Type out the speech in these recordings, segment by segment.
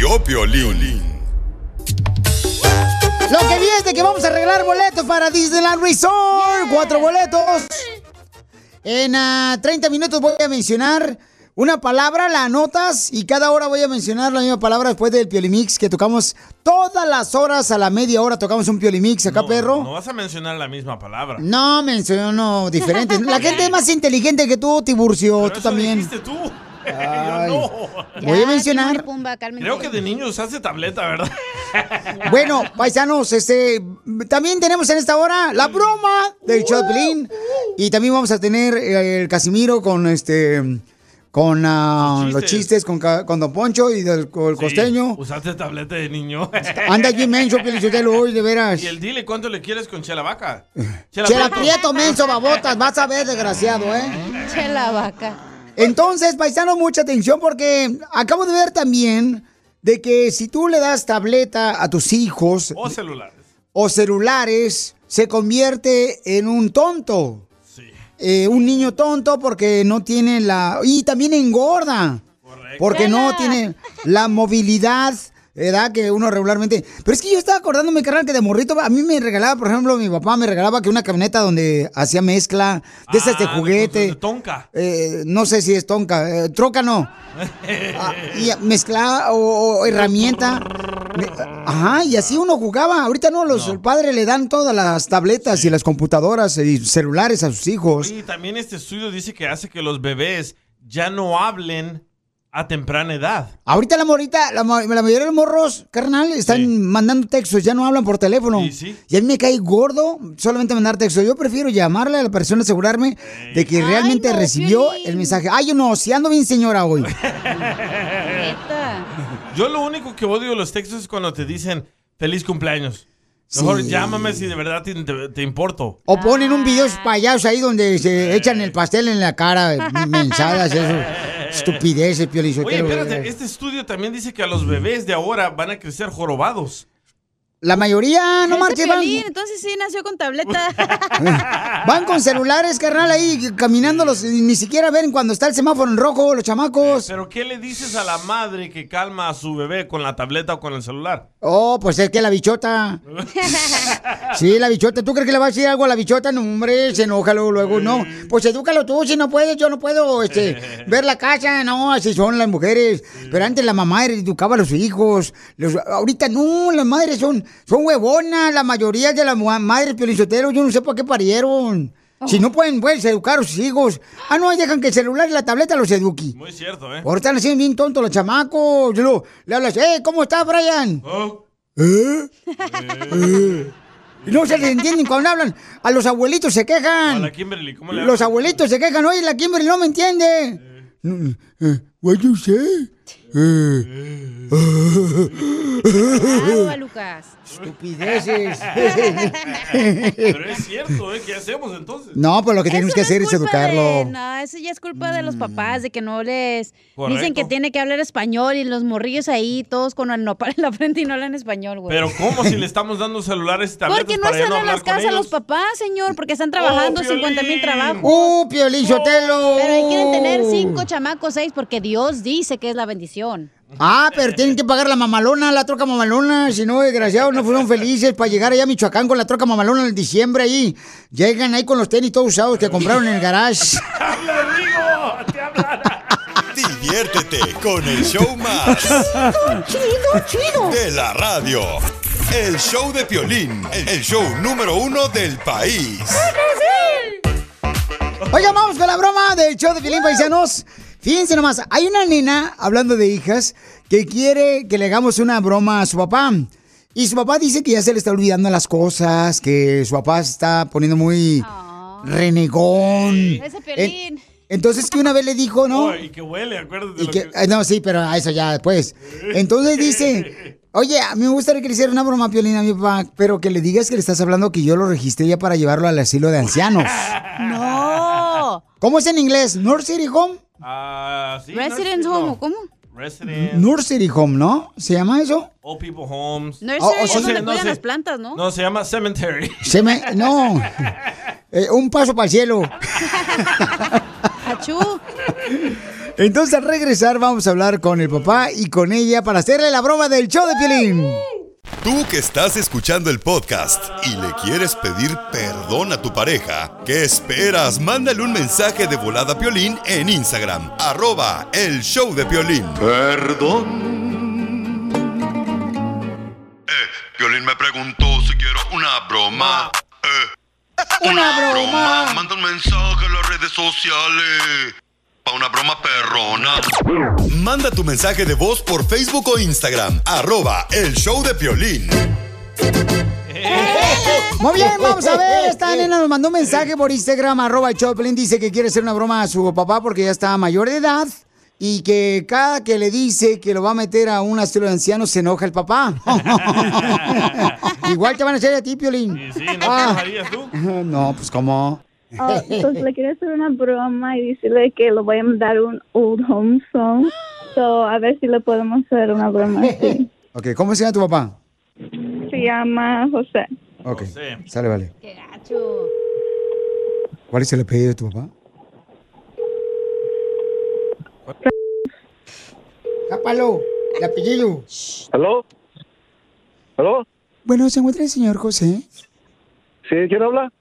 Lo que vio Piolín. Lo que vi es de que vamos a arreglar boletos para Disneyland Resort. Cuatro boletos. En ah, 30 minutos voy a mencionar una palabra, la anotas y cada hora voy a mencionar la misma palabra después del Piolimix que tocamos todas las horas a la media hora tocamos un Piolimix acá, perro. No vas a mencionar la misma palabra. No, menciono diferentes. La gente es más inteligente que tú, Tiburcio, tú también. Dijiste tú. Ay. Yo no. Voy a mencionar. Creo que de niños se hace tableta, ¿verdad? Bueno, paisanos, este, también tenemos en esta hora la broma del de Pelín. Y también vamos a tener eh, el Casimiro con este, con ah, los chistes con, ca- con Don Poncho y del, con el costeño. Usaste tableta de niño. Anda aquí menso, Pielichotelo, hoy, de veras. Y el dile cuánto le quieres con Chela Vaca. Chela Prieto, menso, babotas, vas a ver, desgraciado, ¿eh? Chela vaca. Entonces, paisano, mucha atención porque acabo de ver también de que si tú le das tableta a tus hijos O celular. o celulares, se convierte en un tonto. Eh, un niño tonto porque no tiene la... Y también engorda. Porque no tiene la movilidad, ¿verdad? Que uno regularmente... Pero es que yo estaba acordándome, carnal, que de morrito a mí me regalaba, por ejemplo, mi papá me regalaba que una camioneta donde hacía mezcla de esas de Ah, juguete. de tonka. Eh, no sé si es tonka, eh, troca no. Ah, y mezclar o, o herramienta. Ajá, y así uno jugaba. Ahorita no, los padres le dan todas las tabletas y las computadoras y celulares a sus hijos. Y también este estudio dice que hace que los bebés ya no hablen a temprana edad. Ahorita la morita, la, la mayoría de los morros, carnal, están mandando textos, ya no hablan por teléfono. sí. Y a mí me cae gordo solamente mandar textos. Yo prefiero llamarle a la persona, asegurarme de que realmente recibió el mensaje. Ay, yo no, si ando bien señora hoy. Yo lo único que odio los textos es cuando te dicen feliz cumpleaños. Mejor Sí. llámame si de verdad te, te- te importo. O ponen un video payasos ahí donde se echan el pastel en la cara, mensadas, eso. Estupideces, Oye, piolizotero. espérate, este estudio también dice que a los bebés de ahora van a crecer jorobados. La mayoría, no Ese marches, van, Piolín, entonces sí nació con tableta. van con celulares, carnal, ahí caminando, los, y ni siquiera ven cuando está el semáforo en rojo, los chamacos. Pero ¿qué le dices a la madre que calma a su bebé con la tableta o con el celular? Oh, pues es que la bichota. Sí, la bichota. ¿Tú crees que le va a decir algo a la bichota? No, hombre, se enoja luego, luego. No, pues edúcalo tú, si no puedes, yo no puedo este, ver la casa. No, así son las mujeres. Pero antes la mamá educaba a los hijos. Los- ahorita no, las madres son, son huevonas. La mayoría de las madres piolizoteros, yo no sé por qué parieron. Si no pueden, pues, educar a sus hijos. Ah, no, dejan que el celular y la tableta los eduqui. Muy cierto, ¿eh? Ahora están haciendo bien tontos los chamacos. Y luego le hablas, eh, ¿cómo estás, Brian? ¿Eh? ¿Eh? Y no se les entienden cuando hablan. A los abuelitos se A quejan. la Kimberly, ¿cómo le Los abuelitos se quejan. Oye, la Kimberly no me entiende. Eh, What you say? Eh, Agua, Lucas. Estupideces. Pero es cierto, ¿eh? ¿Qué hacemos entonces? No, pues lo que tenemos que hacer es educarlo. de- no, eso ya es culpa de los papás, de que no les Correcto. dicen que tiene que hablar español y los morrillos ahí todos con el nopal en la frente y no hablan español, güey. Pero ¿cómo si le estamos dando celulares y tabletas Porque no para están no en las casas los ellos? papás, señor, porque están trabajando Oh, 50 mil trabajos. ¡Uh, Piolín Sotelo! Pero ahí quieren tener cinco chamacos, seis, porque Dios dice que es la bendición. Ah, pero tienen que pagar la mamalona, la troca mamalona. Si no, desgraciados, no fueron felices para llegar allá a Michoacán con la troca mamalona en diciembre ahí. Llegan ahí con los tenis todos usados que compraron en el garage. ¡Habla, hablan! Diviértete con el show más. Chido, chido, De la radio. El show de Piolín. El show número uno del país. Oigan, vamos con la broma del show de Filín Paisanos. Fíjense nomás, hay una nena, hablando de hijas, que quiere que le hagamos una broma a su papá. Y su papá dice que ya se le está olvidando las cosas, que su papá se está poniendo muy renegón. Ese entonces que una vez le dijo, ¿no? Oh, y que huele, acuérdate. Y lo que, que- ah, no, sí, pero a eso ya después. Entonces dice, oye, a mí me gustaría que le hiciera una broma piolina a mi papá, pero que le digas que le estás hablando que yo lo registré ya para llevarlo al asilo de ancianos. No. ¿Cómo es en inglés? ¿Nursery home? Ah, sí, Resident nursery- Home, no. ¿cómo? Resident. Nursery home, ¿no? ¿Se llama eso? Old People Homes. Nursery Oh, oh, es donde No cuidan sé. las plantas, ¿no? No, se llama Cemetery. Se me... No. Eh, un paso para el cielo. Achú. Entonces al regresar vamos a hablar con el papá y con ella para hacerle la broma del show de Piolín. Tú que estás escuchando el podcast y le quieres pedir perdón a tu pareja, ¿qué esperas? Mándale un mensaje de volada a Piolín en Instagram, arroba el show de Piolín. Perdón. Eh, Piolín me preguntó si quiero una broma. Eh, Una broma. Manda un mensaje a las redes sociales. Pa' una broma perrona. Manda tu mensaje de voz por Facebook o Instagram, arroba el show de Piolín. Muy bien, vamos a ver. Esta nena nos mandó un mensaje por Instagram, arroba el show de Piolín. Dice que quiere hacer una broma a su papá porque ya está mayor de edad. Y que cada que le dice que lo va a meter a un asilo de ancianos se enoja el papá. Igual te van a hacer a ti, Piolín. Y sí, ¿no Ah. te enojarías tú? No, pues cómo. Ah, pues le quiero hacer una broma y decirle que le voy a mandar un old home song. So, a ver si le podemos hacer una broma así. Ok, ¿cómo se llama tu papá? Se llama José. Ok, José. sale, vale. Qué gacho. ¿Cuál es el apellido de tu papá? Jápalo, el apellido. ¿Aló? ¿Aló? Bueno, ¿se encuentra el señor José? ¿Sí? ¿Quién habla?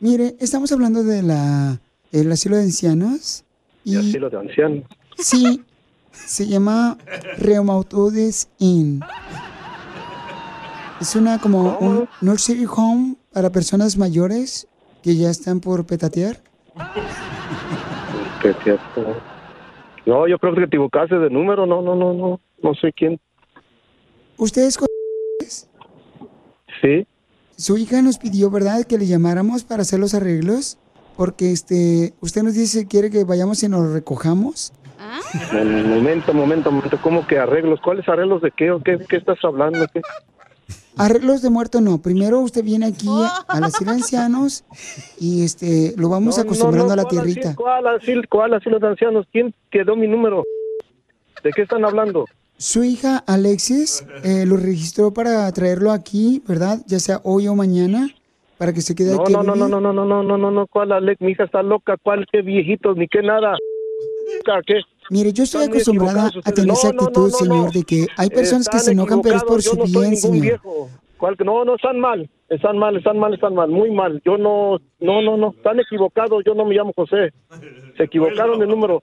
Mire, estamos hablando de la el asilo de ancianos. Y asilo de ancianos. Sí, se llama Reumatoides Inn. Es una como un nursery home para personas mayores que ya están por petatear. Cierto. No, yo creo que te equivocaste de número. No, no, no, no. No sé quién. ¿Ustedes Sí. Su hija nos pidió, ¿verdad?, que le llamáramos para hacer los arreglos. Porque este, usted nos dice que quiere que vayamos y nos recojamos. Un momento, momento, momento. ¿Cómo que arreglos? ¿Cuáles arreglos de qué o qué, qué estás hablando? ¿Qué? Arreglos de muerto no. Primero usted viene aquí a las islas ancianos y este lo vamos No, acostumbrando no, a la ¿cuál tierrita. ¿Cuál asilo, cuál asilo de ancianos? ¿Quién quedó mi número? ¿De qué están hablando? Su hija Alexis eh, lo registró para traerlo aquí, ¿verdad? Ya sea hoy o mañana, para que se quede No, aquí. no, no, no, no, no, no, no, no, no, no, ¿cuál Alex? Mi hija está loca, ¿cuál? ¿Qué viejitos? Ni qué nada. ¿Qué? Mire, yo estoy acostumbrada a tener esa No, no, actitud, no, no, señor, no. de que hay personas que se enojan, pero es por su bien, señor. viejo. ¿Cuál No, no, están mal, están mal, están mal, están mal, muy mal. Yo no, no, no, no, están equivocados, yo no me llamo José. Se equivocaron de número.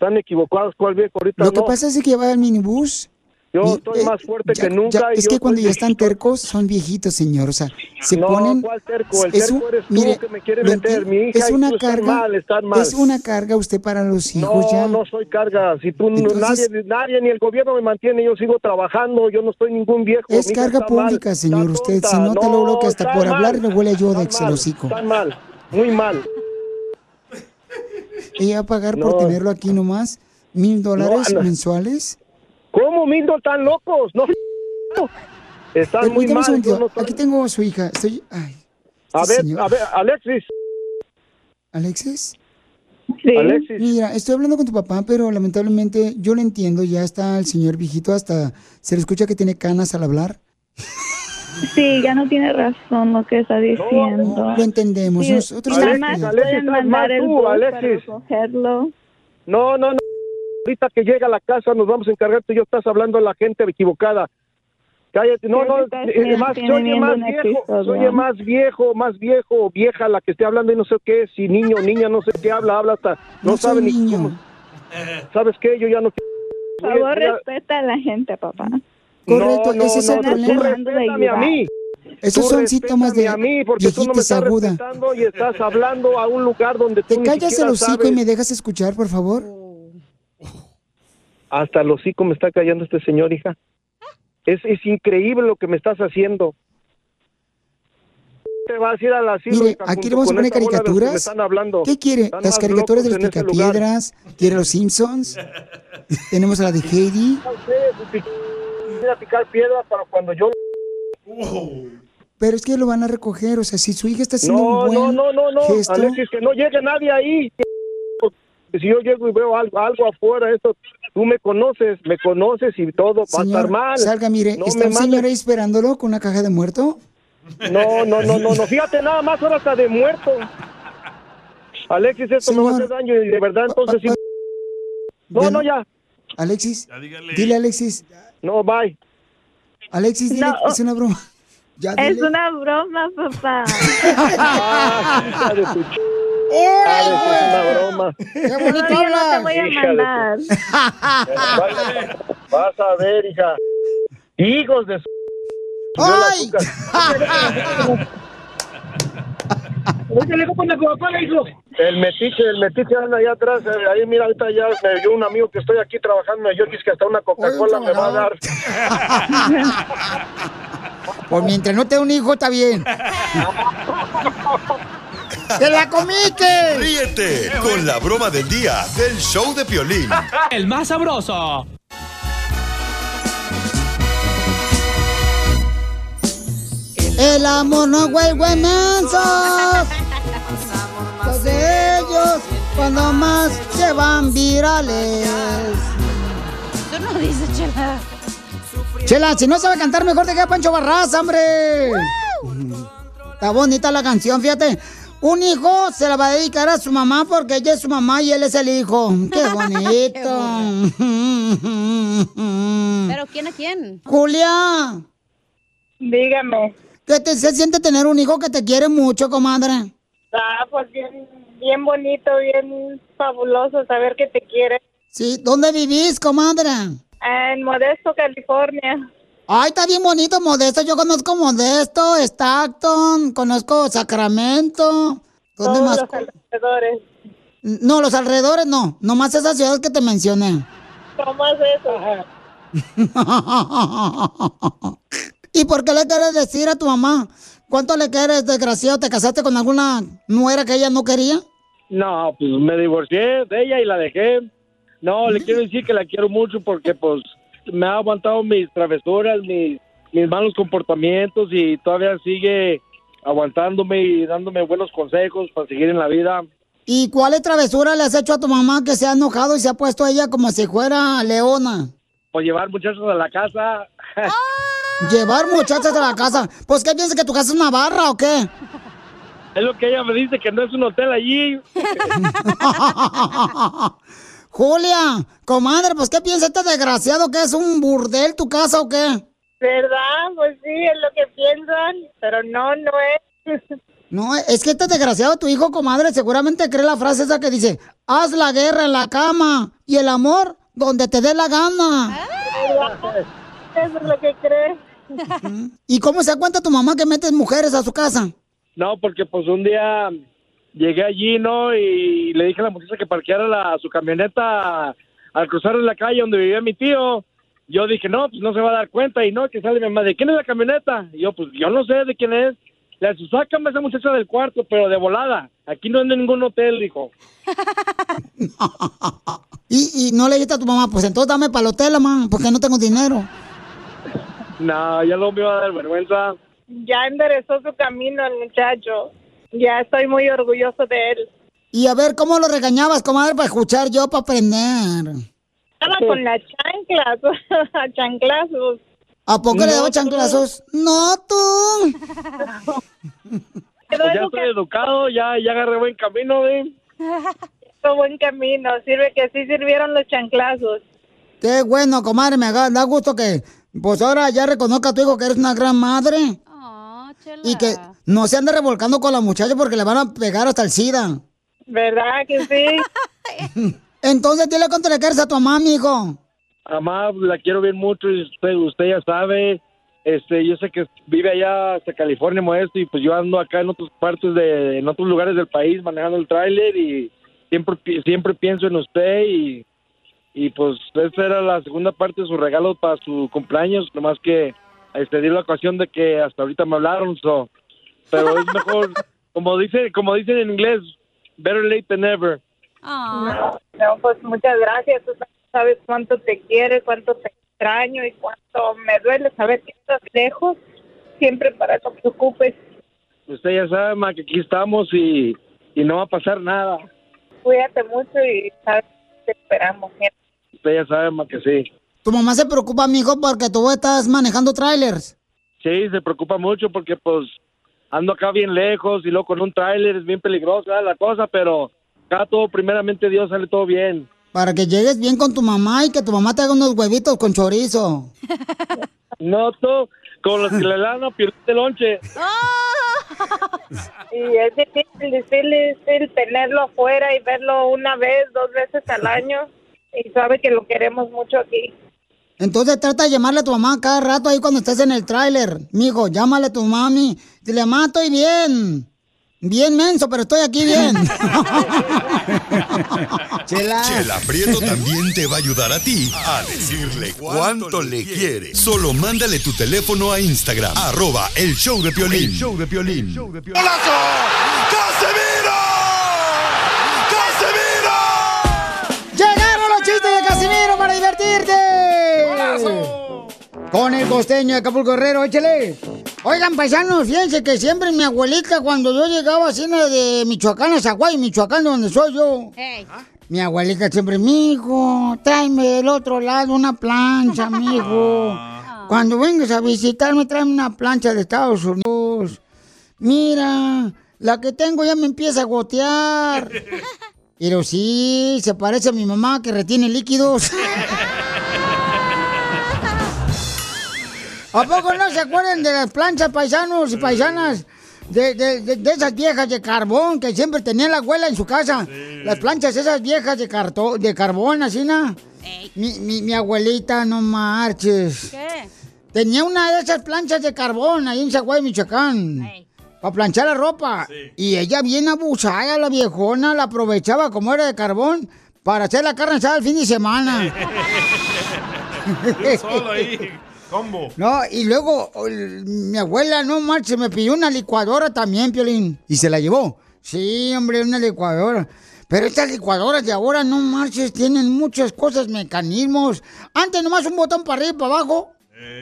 Están equivocados, ¿cuál viejo? Ahorita Lo que no. pasa es que va al minibús. Yo y, estoy eh, más fuerte ya- que nunca. ya- es yo que cuando ya están tercos, son viejitos, señor. O sea, se no, ponen. ¿cuál terco? El es terco un- eres tú mire, que me quiere meter. Mi hija es una carga. mal, están mal. Es una carga usted para los hijos No, ya. no soy carga. Si tú, no- Entonces- nadie, nadie, ni el gobierno me mantiene, yo sigo trabajando. Yo no soy ningún viejo. Es Mi carga está mal, pública, señor. Usted se nota No, lo que hasta por mal. hablar le huele yodex Están el hocico. Están mal, muy mal. Ella va a pagar por tenerlo aquí nomás mil dólares no. mensuales. ¿Cómo, locos? No, están Permítame mal. yo no soy- Aquí tengo a su hija. Estoy. Ay, A este ver, señor. a ver, Alexis. ¿Alexis? Sí. Alexis. Mira, estoy hablando con tu papá, pero lamentablemente yo lo entiendo. Ya está el señor viejito, hasta se le escucha que tiene canas al hablar. Sí, ya no tiene razón lo que está diciendo. Lo entendemos. Sí, Nosotros nada Alexis, más Alexis, pueden estás mal mandar el tú, bus para Alexis. recogerlo. No, no, no. Ahorita que llega a la casa nos vamos a encargar. Tú y yo estás hablando a la gente equivocada. Cállate. No, no. ahorita eh, más, soy más viejo. episodio. Soy más viejo, más viejo o vieja la que esté hablando y no sé qué. Si niño, niña, no sé qué habla. Habla hasta. No, No, sabe ni niño. cómo. ¿sabes qué? Yo ya no Por favor, respeta a la gente, papá. Correcto, no, ese es el no, problema. Tú a mí. Esos Tú son síntomas de a mí porque tú no me estás aguda. y estás hablando a un lugar donde tú ¿Te callas el hocico y sabes. me dejas escuchar, por favor? Hasta el hocico me está callando este señor, hija. Es, es increíble lo que me estás haciendo. Te vas a ir asilo, Mire, aquí le vamos a poner caricaturas. están hablando. ¿Qué quiere? Están ¿Las caricaturas de los picapiedras? ¿Quiere los Simpsons? Tenemos a la de Heidi. A picar piedras para cuando yo... Pero es que lo van a recoger, o sea, si su hija está haciendo No, un buen no, no, no, no, gesto, Alexis, que no llegue nadie ahí. Si yo llego y veo algo, algo afuera, esto, tú me conoces, me conoces y todo va a señor, estar mal. salga, mire, no está un señor ahí esperándolo con una caja de muerto. No, no, no, no, no, fíjate nada más, ahora está de muerto. Alexis, esto me va a hacer daño y de verdad, entonces sí. No, Bueno. no, ya. Alexis, dile Alexis. No, bye. Alexis, dile, No. es una broma. Ya, Es una broma, papá. Ah, hija de tu ch... Sabes, es una broma. ¡Qué bonito No, yo no te hablas! voy a Hija de tu- mandar. Vas, vas a ver, hija. Hijos de su... ¡Ay! El metiche, el metiche anda allá atrás. eh, Ahí, mira, ahorita ya me dio un amigo que estoy aquí trabajando. Me dio que hasta una Coca-Cola me va a dar. Pues mientras no te un hijo, está bien. ¡Te la comiste! Ríete con la broma del día del show de Piolín. El más sabroso. El amor no vuelve mensos. Los de ellos cuando más se van virales. Tú no dices, chela. Chela, si no sabe cantar, mejor te queda Pancho Barraza, hombre. Está bonita la canción, fíjate. Un hijo se la va a dedicar a su mamá porque ella es su mamá y él es el hijo. ¡Qué bonito! ¿Pero quién a quién? Julia. Dígame. ¿Qué te, se siente tener un hijo que te quiere mucho, comadre? Ah, pues bien, bien bonito, bien fabuloso saber que te quiere. Sí, ¿dónde vivís, comadre? En Modesto, California. Ay, está bien bonito Modesto. Yo conozco Modesto, Stockton, conozco Sacramento. ¿Dónde Todos más? los alrededores. No, los alrededores no. Nomás esas ciudades que te mencioné. ¿Cómo es eso? ¿Y por qué le quieres decir a tu mamá? ¿Cuánto le quieres, desgraciado? ¿Te casaste con alguna nuera que ella no quería? No, pues me divorcié de ella y la dejé. No, le quiero decir que la quiero mucho porque pues me ha aguantado mis travesuras, mis, mis malos comportamientos y todavía sigue aguantándome y dándome buenos consejos para seguir en la vida. ¿Y cuáles travesuras le has hecho a tu mamá que se ha enojado y se ha puesto ella como si fuera leona? Por llevar muchachos a la casa. Llevar muchachas a la casa. Pues, ¿qué piensas que tu casa es una barra o qué? Es lo que ella me dice, que no es un hotel allí. Julia, comadre, pues, ¿qué piensa este desgraciado que es un burdel tu casa o qué? ¿Verdad? Pues sí, es lo que piensan, pero no, no es. No, es que este desgraciado, tu hijo, comadre, seguramente cree la frase esa que dice, haz la guerra en la cama y el amor donde te dé la gana. Eso es lo que cree. ¿Y cómo se da cuenta tu mamá que metes mujeres a su casa? No, porque pues un día llegué allí, ¿no? Y le dije a la muchacha que parqueara la, su camioneta al cruzar en la calle donde vivía mi tío. Yo dije, no, pues no se va a dar cuenta. Y no, que sale mi mamá, ¿de quién es la camioneta? Y yo, pues yo no sé de quién es. Le dice, sácame a esa muchacha del cuarto, pero de volada. Aquí no de ningún hotel, dijo. Y, y no le dijiste a tu mamá, pues entonces dame para el hotel, mamá, porque no tengo dinero. No, ya no me iba a dar vergüenza. Ya enderezó su camino el muchacho. Ya estoy muy orgulloso de él. Y a ver, ¿cómo lo regañabas, comadre, para escuchar yo, para aprender? Estaba con las chanclas, chanclazos. ¿A poco le daba tú. chanclazos? No, tú. Pues ya estoy educado, ya, ya agarré buen camino, ¿eh? Buen camino. Sirve que sí sirvieron los chanclazos. Qué bueno, comadre, me da gusto que, pues ahora ya reconozca a tu hijo que eres una gran madre. y que no se ande revolcando con la muchacha porque le van a pegar hasta el SIDA. ¿Verdad que sí? Entonces, dile cuánto le quieres a tu mamá, mijo. Mamá, la quiero bien mucho y usted, usted ya sabe. Este, yo sé que vive allá hasta California, Modesto, y pues yo ando acá en otras partes de, en otros lugares del país manejando el tráiler y siempre, siempre pienso en usted y, y pues esta era la segunda parte de su regalo para su cumpleaños, nomás que este, di la ocasión de que hasta ahorita me hablaron, so. pero es mejor, como dice, como dicen en inglés, better late than never. No, no, pues muchas gracias. Tú sabes cuánto te quiere, cuánto te extraño y cuánto me duele saber que estás lejos. Siempre para lo que ocupes. Usted ya sabe, ma, que aquí estamos y, y no va a pasar nada. Cuídate mucho y sabes te esperamos siempre. Usted ya sabe, ma, que sí. Tu mamá se preocupa, mijo, porque tú estás manejando trailers. Sí, se preocupa mucho porque pues ando acá bien lejos y luego con un tráiler es bien peligrosa la cosa, pero acá todo primeramente Dios sale todo bien. Para que llegues bien con tu mamá y que tu mamá te haga unos huevitos con chorizo. No, tú, con los que le dan a de lonche. Y es difícil, difícil, difícil tenerlo afuera y verlo una vez, dos veces al año. Y sabe que lo queremos mucho aquí. Entonces trata de llamarle a tu mamá cada rato ahí cuando estés en el tráiler. Mijo, llámale a tu mami. Dile, mamá, estoy bien. Bien menso, pero estoy aquí bien. Chela. Chela Prieto también te va a ayudar a ti a decirle cuánto le quiere. Solo mándale tu teléfono a Instagram, arroba el show de Piolín. El show de Piolín. ¡Llegaron Con el costeño de Acapulco Guerrero, échale. Oigan, paisanos, fíjense que siempre mi abuelita, cuando yo llegaba así de Michoacán a Zaguay, Michoacán, donde soy yo, mi abuelita siempre, mijo, tráeme del otro lado una plancha, mijo. Cuando vengas a visitarme, tráeme una plancha de Estados Unidos. Mira, la que tengo ya me empieza a gotear. Pero sí, se parece a mi mamá que retiene líquidos. ¿A poco no se acuerdan de las planchas paisanos y paisanas? De, de- de- de esas viejas de carbón que siempre tenía la abuela en su casa. Las planchas esas viejas de, cartón, de carbón, así, ¿no? Mi, mi- mi abuelita, no marches. ¿Qué? Tenía una de esas planchas de carbón ahí en Zaguay, Michoacán. Para planchar la ropa. Y ella bien abusada, la viejona, la aprovechaba como era de carbón para hacer la carne asada el fin de semana. Solo ahí, combo. No, y luego el- mi abuela, no marche, me pidió una licuadora también, Piolín. ¿Y se la llevó? Sí, hombre, una licuadora. Pero estas licuadoras de ahora, no marches, tienen muchas cosas, mecanismos. Antes nomás un botón para arriba y para abajo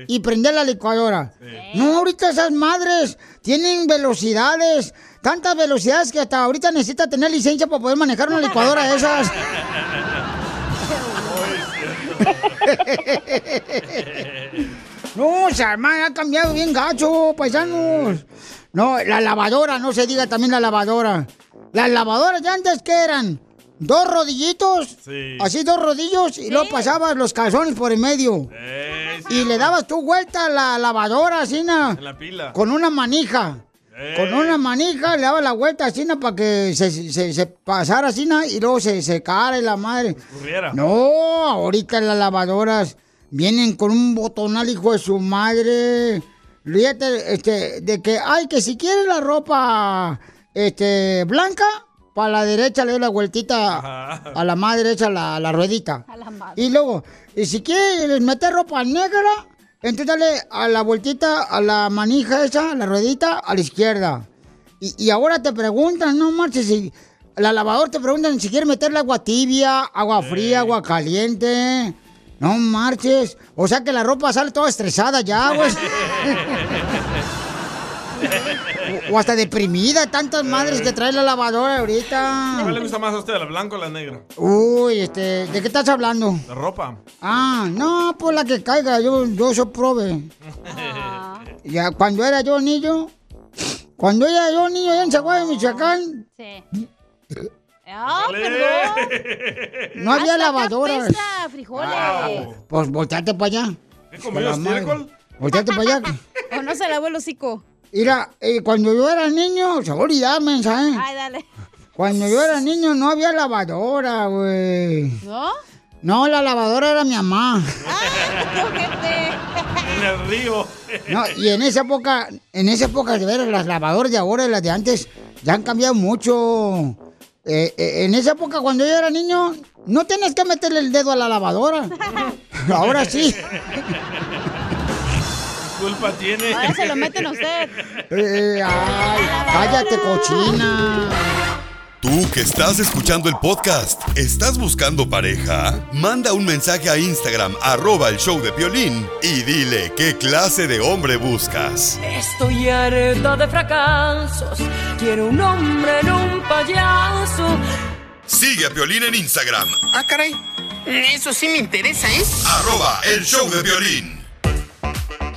y prender la licuadora. No, ahorita esas madres tienen velocidades, tantas velocidades que hasta ahorita necesita tener licencia para poder manejar una licuadora de esas. No, o sea, man, ha cambiado bien gacho, paisanos. No, la lavadora, no se diga también la lavadora. Las lavadoras de antes, ¿qué eran? Dos rodillitos, Sí. así dos rodillos, y luego pasabas los calzones por en medio. Y le dabas tu vuelta a la lavadora, así, na, En la pila. con una manija. Con una manija le daba la vuelta así na, para que se, se- se pasara así na, y luego se secara y la madre. Escurriera. No, ahorita las lavadoras vienen con un botonal, hijo de su madre. Fíjate, este, de que, ay, que si quieres la ropa, este, blanca, para la derecha le doy la vueltita a la mano derecha, la, la ruedita. A la madre. Y luego, y si quieres meter ropa negra, entonces dale a la vueltita, a la manija esa, a la ruedita, a la izquierda. Y, y ahora te preguntan, no marches, si la lavadora te preguntan si quieres meterle agua tibia, agua fría, agua caliente. No marches. O sea que la ropa sale toda estresada ya, güey. o, o hasta deprimida, tantas madres que trae la lavadora ahorita. ¿Cuál le gusta más a usted, la blanca o la negra? Uy, este, ¿de qué estás hablando? La ropa. Ah, no, pues la que caiga, yo, yo soy prove. Ya, cuando era yo niño, cuando era yo niño allá en Zaguay, Michoacán, Sí. Ah, perdón. no había Hasta lavadoras. apesta, frijoles. Pues volteate para allá. ¿Qué comió estiércol? Volteate para allá. O no se lavó el hocico. Mira, eh, cuando yo era niño, seguridad, mensa, ¿eh? Ay, dale. Cuando yo era niño no había lavadora, güey. ¿No? No, la lavadora era mi mamá. En el río. No, y en esa época, en esa época de ver las lavadoras de ahora y las de antes ya han cambiado mucho. Eh, eh, en esa época cuando yo era niño, no tenías que meterle el dedo a la lavadora. Ahora sí. ¿Qué culpa tiene? Ahora se lo meten a usted. Eh, ay, cállate, cochina. Tú que estás escuchando el podcast, ¿estás buscando pareja? Manda un mensaje a Instagram, arroba el show de Piolín, y dile qué clase de hombre buscas. Estoy harta de fracasos. Quiero un hombre en un payaso. Sigue a Piolín en Instagram, Ah, caray. Eso sí me interesa, ¿eh? arroba el show de Piolín.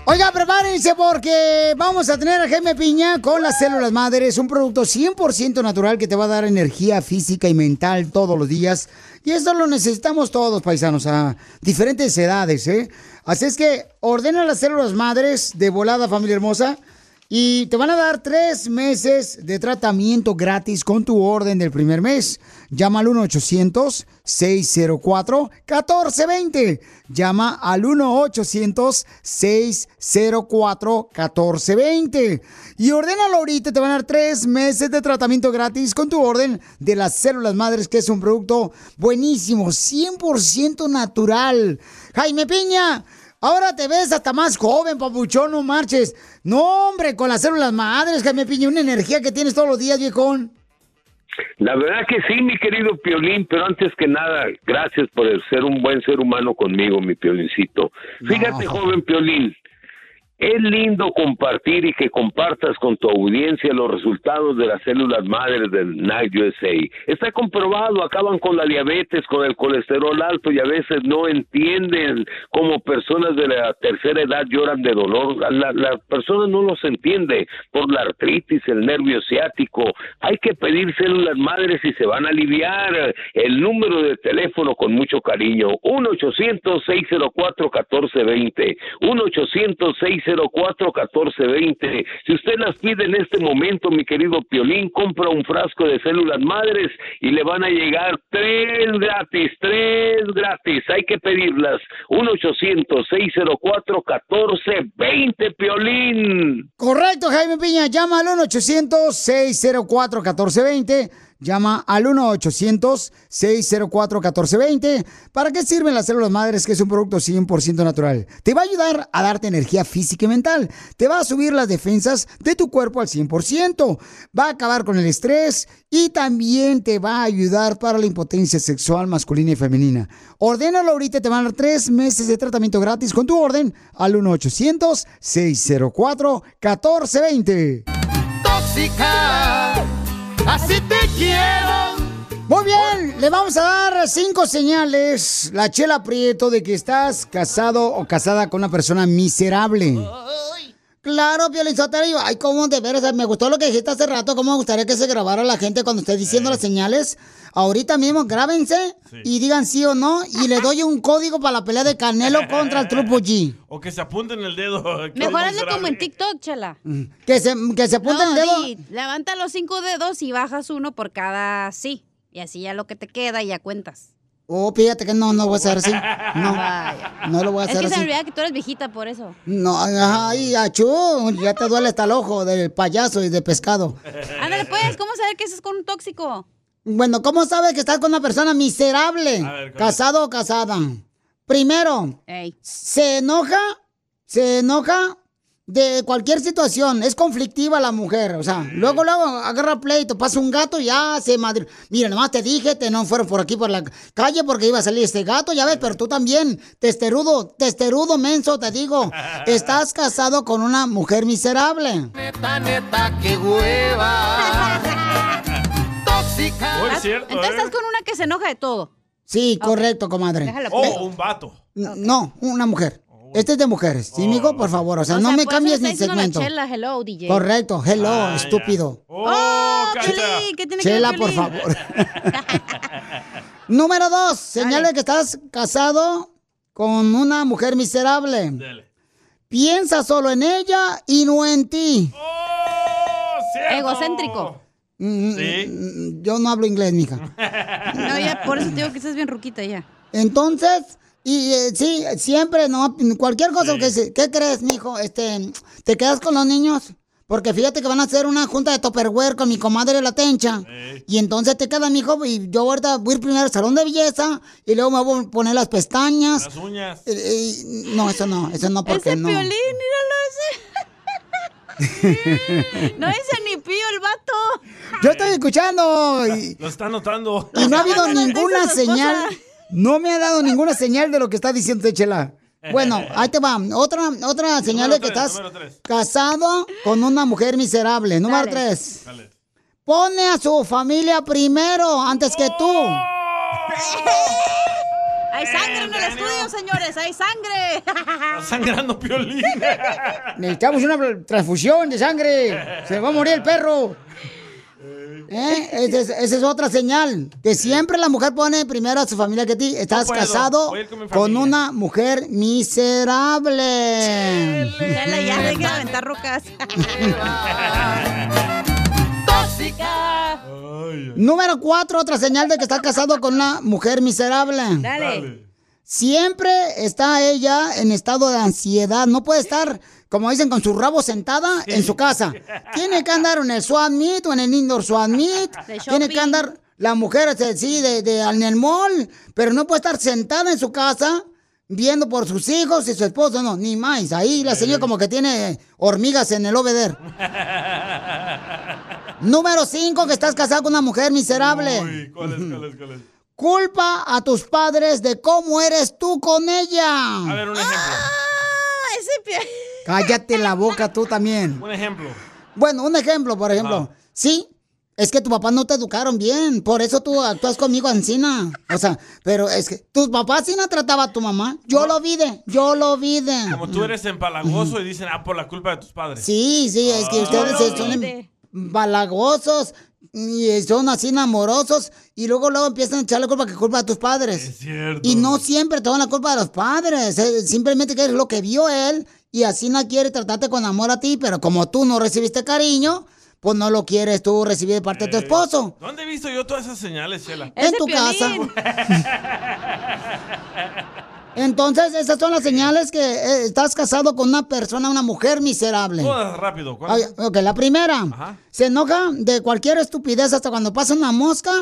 Oiga, prepárense porque vamos a tener a Jaime Piña con las células madres, un producto 100% natural que te va a dar energía física y mental todos los días. Y eso lo necesitamos todos, paisanos, a diferentes edades, ¿eh? Así es que ordena las células madres de volada, familia hermosa. Y te van a dar tres meses de tratamiento gratis con tu orden del primer mes. Llama al 1-800-604-1420. Llama al 1-800-604-1420. Y ordénalo ahorita. Te van a dar tres meses de tratamiento gratis con tu orden de las células madres, que es un producto buenísimo, 100% natural. Jaime Piña. Ahora te ves hasta más joven, papuchón, no marches. No, hombre, con las células madres, Jaime Piña, una energía que tienes todos los días, viejón. La verdad que sí, mi querido Piolín, pero antes que nada, gracias por ser un buen ser humano conmigo, mi Piolincito. Fíjate, joven Piolín, es lindo compartir y que compartas con tu audiencia los resultados de las células madres del Night USA. Está comprobado, acaban con la diabetes, con el colesterol alto y a veces no entienden cómo personas de la tercera edad lloran de dolor. La, la persona no los entiende por la artritis, el nervio ciático. Hay que pedir células madres y se van a aliviar. El número de teléfono con mucho cariño, 1-800-604-1420. 1-800-604-1420. Si usted las pide en este momento, mi querido Piolín, compra un frasco de células madres y le van a llegar tres gratis, tres gratis. Hay que pedirlas. 1-800-604-1420, Piolín. Correcto, Jaime Piña. Llama al 1-800-604-1420. Llama al 1-800-604-1420. ¿Para qué sirven las células madres? Que es un producto 100% natural. Te va a ayudar a darte energía física y mental. Te va a subir las defensas de tu cuerpo al 100%. Va a acabar con el estrés y también te va a ayudar para la impotencia sexual masculina y femenina. Ordénalo ahorita, te van a dar tres meses de tratamiento gratis con tu orden al 1-800-604-1420. Tóxica, así te quiero. Muy bien, le vamos a dar cinco señales, la chela prieto, de que estás casado o casada con una persona miserable. Claro, Piolizotero, ay, cómo de veras, me gustó lo que dijiste hace rato, cómo me gustaría que se grabara la gente cuando esté diciendo las señales. Ahorita mismo, grábense y digan sí o no, y le doy un código para la pelea de Canelo contra el Trupo G. O que se apunten el dedo. Mejor hazle como en TikTok, chela. Que se, que se apunte No, el dedo. di, levanta los cinco dedos y bajas uno por cada sí. Y así ya lo que te queda ya cuentas. Oh, fíjate que no, no voy a hacer así. No, Vaya. no lo voy a Es hacer que se me así. olvida que tú eres viejita por eso. No, ay, achú, ya te duele hasta el ojo del payaso y de pescado. Ándale, pues, ¿cómo saber que eso es con un tóxico? Bueno, ¿cómo sabes que estás con una persona miserable? A ver, ¿cómo? casado o casada. Primero, se enoja, se enoja de cualquier situación. Es conflictiva la mujer. O sea, luego, luego agarra pleito, pasa un gato y ya se madre. Mira, nomás te dije, te no fueron por aquí por la calle porque iba a salir este gato, ya ves, pero tú también, testerudo, testerudo menso, te digo. Estás casado con una mujer miserable. Neta, neta, qué hueva. Tóxica. Entonces estás con una que se enoja de todo. Sí, correcto, comadre. Déjalo, Oh, un vato. No, una mujer. Este es de mujeres. ¿Sí, amigo? Por favor, o sea, O no sea, me por eso cambies la segmento. Chela, hello, DJ. Correcto, hello, Ah, estúpido. ¡Oh, Piolín! ¿Qué tiene Chela, que ver por Piolín? favor. Número dos, señale que estás casado con una mujer miserable. Piensa solo en ella y no en ti. Egocéntrico. Mm, Sí. mm, yo no hablo inglés, mija. No, ya, por eso te digo que estás bien ruquita ya. Entonces, y eh, sí, siempre, ¿no? Cualquier cosa que se- ¿qué crees, mijo? Este, ¿te quedas con los niños? Porque fíjate que van a hacer una junta de Topperware con mi comadre la tencha. Y entonces te quedas, mijo, y yo ahorita voy a ir primero al salón de belleza y luego me voy a poner las pestañas. Las uñas. Eh, eh, no, eso no, eso no, porque Ese no. piolín, míralo ese. No dice ni pío el vato. Yo estoy escuchando y, Lo está notando. y no ha habido ninguna señal. No me ha dado ninguna señal de lo que está diciendo Chela. Bueno, ahí te va. Otra, otra señal de que tres, estás número tres. casado con una mujer miserable. Número Dale. tres. Pone a su familia primero antes que tú. Hay sangre en el estudio, señores. Hay sangre. Está sangrando Piolín. Necesitamos una transfusión de sangre. Se va a morir el perro. ¿Eh? Esa es, esa es otra señal. Que siempre la mujer pone primero a su familia que a ti. Estás puedo, casado con una mujer miserable. Dale, ya deja de aventar rocas. Tóxica. Número cuatro, otra señal de que estás casado con una mujer miserable. Dale. Siempre está ella en estado de ansiedad. No puede estar, como dicen, con su rabo sentada en su casa. Tiene que andar en el Swap Meet o en el Indoor Swap Meet. Tiene que andar la mujer, este, sí, de, de, en el mall. Pero no puede estar sentada en su casa viendo por sus hijos y su esposo. No, ni más. Ahí la señora como que tiene hormigas en el obeder. Número cinco, que estás casado con una mujer miserable. Uy, ¿cuál es, cuál es, cuál es? Culpa a tus padres de cómo eres tú con ella. A ver, un ejemplo. Ah, ese pie. Cállate la boca tú también. Un ejemplo. Bueno, un ejemplo, por ejemplo. Sí, es que tu papá no te educaron bien, por eso tú actúas conmigo encina. O sea, pero es que tus papás sí no trataba a tu mamá. Yo lo vi de, yo lo vi de. Como tú eres empalagoso y dicen, ah, por la culpa de tus padres. Sí, sí, es que ustedes lo son em- balagosos y son así amorosos y luego luego empiezan a echar la culpa que culpa a tus padres. Es cierto. Y no siempre te dan la culpa de los padres, eh, simplemente que es lo que vio él y así no quiere tratarte con amor a ti, pero como tú no recibiste cariño, pues no lo quieres tú recibir de parte de tu esposo. ¿Dónde he visto yo todas esas señales, Chela? En tu Piolín. Entonces, esas son las señales que eh, estás casado con una persona, una mujer miserable. Todas rápido. ¿cuál? Ay, ok, la primera. Ajá. Se enoja de cualquier estupidez hasta cuando pasa una mosca.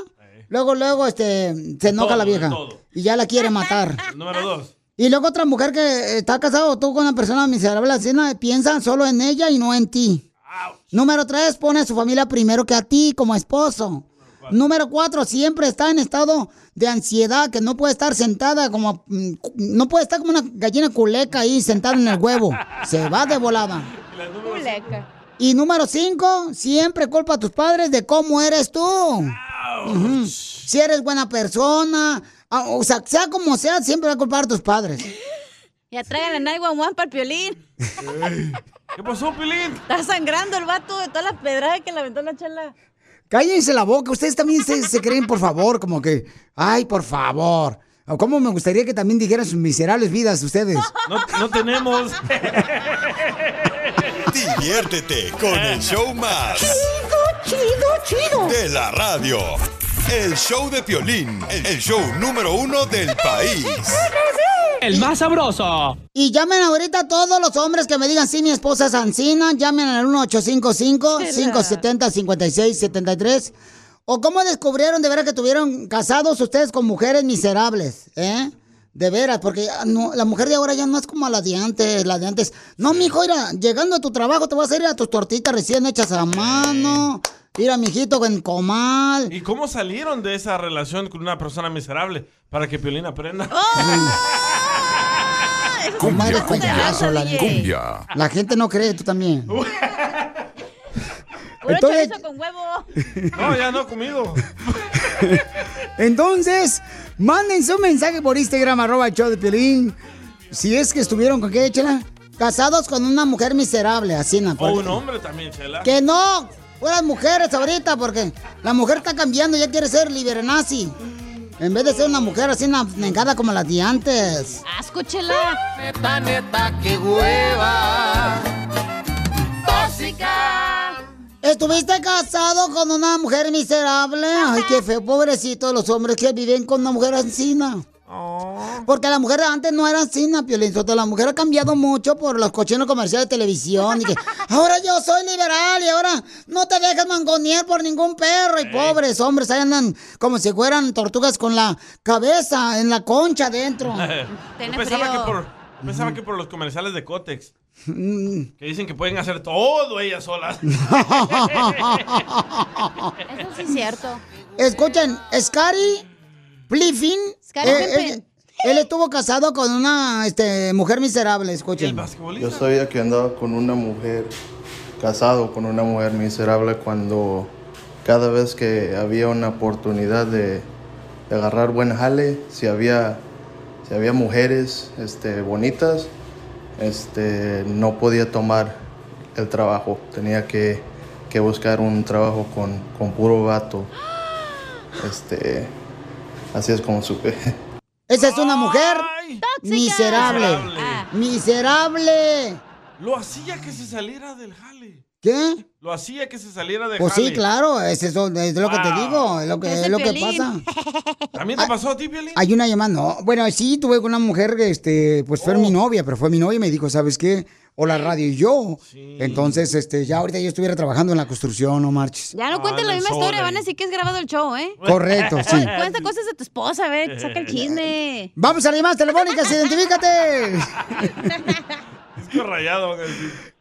Luego, luego, este, se enoja todo, la vieja. Y ya la quiere matar. Número dos. Y luego otra mujer que está casado tú con una persona miserable, así no, piensa solo en ella y no en ti. Número tres, pone a su familia primero que a ti como esposo. Número cuatro, siempre está en estado de ansiedad, que no puede estar sentada como... mm, No puede estar como una gallina culeca ahí sentada en el huevo. Se va de volada. Culeca. Y número cinco, siempre culpa a tus padres de cómo eres tú. Si eres buena persona, o sea, sea como sea, siempre va a culpar a tus padres. Ya traigan el 911 para el piolín. ¿Qué pasó, Pilín? Está sangrando el vato de toda la pedrada que le aventó la chela. Cállense la boca, ustedes también se, se creen, por favor, como que, ay, por favor. O cómo me gustaría que también dijeran sus miserables vidas ustedes. No, no tenemos. Diviértete con el show más. Chido, chido, De la radio. El show de Piolín, el show número uno del país. El más sabroso. Y llamen ahorita a todos los hombres que me digan, sí, mi esposa es Ancina. Llamen al 1855-570-5673. O cómo descubrieron de veras que tuvieron casados ustedes con mujeres miserables, ¿eh? De veras, porque ah, no, la mujer de ahora ya no es como la de antes, la de antes. No, mijo, mira, llegando a tu trabajo te vas a ir a tus tortitas recién hechas a mano. Mira, mijito, en comal. ¿Y cómo salieron de esa relación con una persona miserable? Para que Piolín aprenda. Cumbia, la, cumbia, cumbia. la gente no cree, tú también. Puro Entonces- chorizo con huevo. No, ya no he comido. Entonces, manden su mensaje por Instagram, arroba el show de Piolín. Si es que estuvieron con qué, échala. Casados con una mujer miserable, así, ¿no? O un hombre también, Chela. Que no, puras mujeres ahorita, porque la mujer está cambiando, ya quiere ser nazi. En vez de ser una mujer así, una negada como las de antes. Asco, chela. Neta, neta, qué hueva. ¿Estuviste casado con una mujer miserable? Ay, qué feo, pobrecito los hombres que viven con una mujer asesina. Porque la mujer antes no era así, Piolín Sotelo. La mujer ha cambiado mucho por los cochinos comerciales de televisión. Y que ahora yo soy liberal y ahora no te dejes mangonear por ningún perro. Y pobres hombres, ahí andan como si fueran tortugas con la cabeza en la concha dentro. Yo pensaba que, por, pensaba que por los comerciales de Cotex. Que dicen que pueden hacer todo ellas solas. Eso sí es cierto. Escuchen, Scary Pliffin. Scary eh, él estuvo casado con una este, mujer miserable, escuchen. Yo sabía que andaba con una mujer, casado con una mujer miserable cuando cada vez que había una oportunidad de, de agarrar buen jale, si había, si había mujeres este, bonitas, este, no podía tomar el trabajo. Tenía que, que buscar un trabajo con, con puro gato. Este, así es como supe. Esa es una mujer miserable. Miserable. Miserable. Lo hacía que se saliera del jale. ¿Qué? Lo hacía que se saliera del Pues jale. sí, claro, es, eso, es lo que te Wow. digo, es lo que, Es lo que Piolín. pasa. ¿También te pasó a ti, Piolín? Hay una llamada, no. Bueno, sí, tuve con una mujer que, este, pues fue Oh. mi novia, pero fue mi novia y me dijo, ¿sabes qué? O la radio y yo. Entonces, este, ya ahorita yo estuviera trabajando en la construcción, no marches. Ya no cuentes la misma historia, van a decir que es grabado el show, ¿eh? Correcto, sí. Cuenta cosas de tu esposa, a ver, saca el chisme. Vamos a las llamadas telefónicas, identifícate. Disco rayado.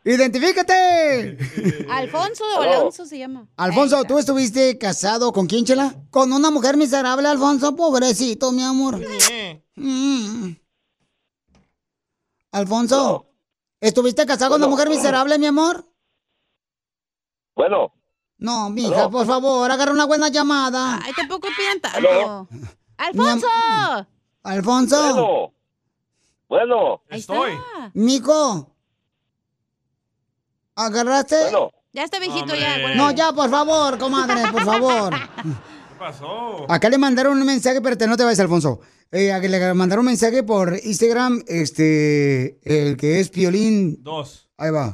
Identifícate. Alfonso o Aló. Alonso se llama. Alfonso, ¿tú estuviste casado con quién, chela? Con una mujer miserable, Alfonso, pobrecito, mi amor. Mm. Alfonso, ¿estuviste casado con una mujer miserable, mi amor? Bueno, No, mija, por favor, agarra una buena llamada. Ay, tampoco pidan Aló. tanto. ¡Alfonso! Alfonso. Bueno. Estoy. Mico. ¿Agarraste? Ya está viejito ya. No, ya, por favor, comadre, por favor. ¿Qué pasó? Acá le mandaron un mensaje, pero no te vayas, Alfonso. Eh, a que le mandaron un mensaje por Instagram, este, el que es Piolín. Dos. Ahí va.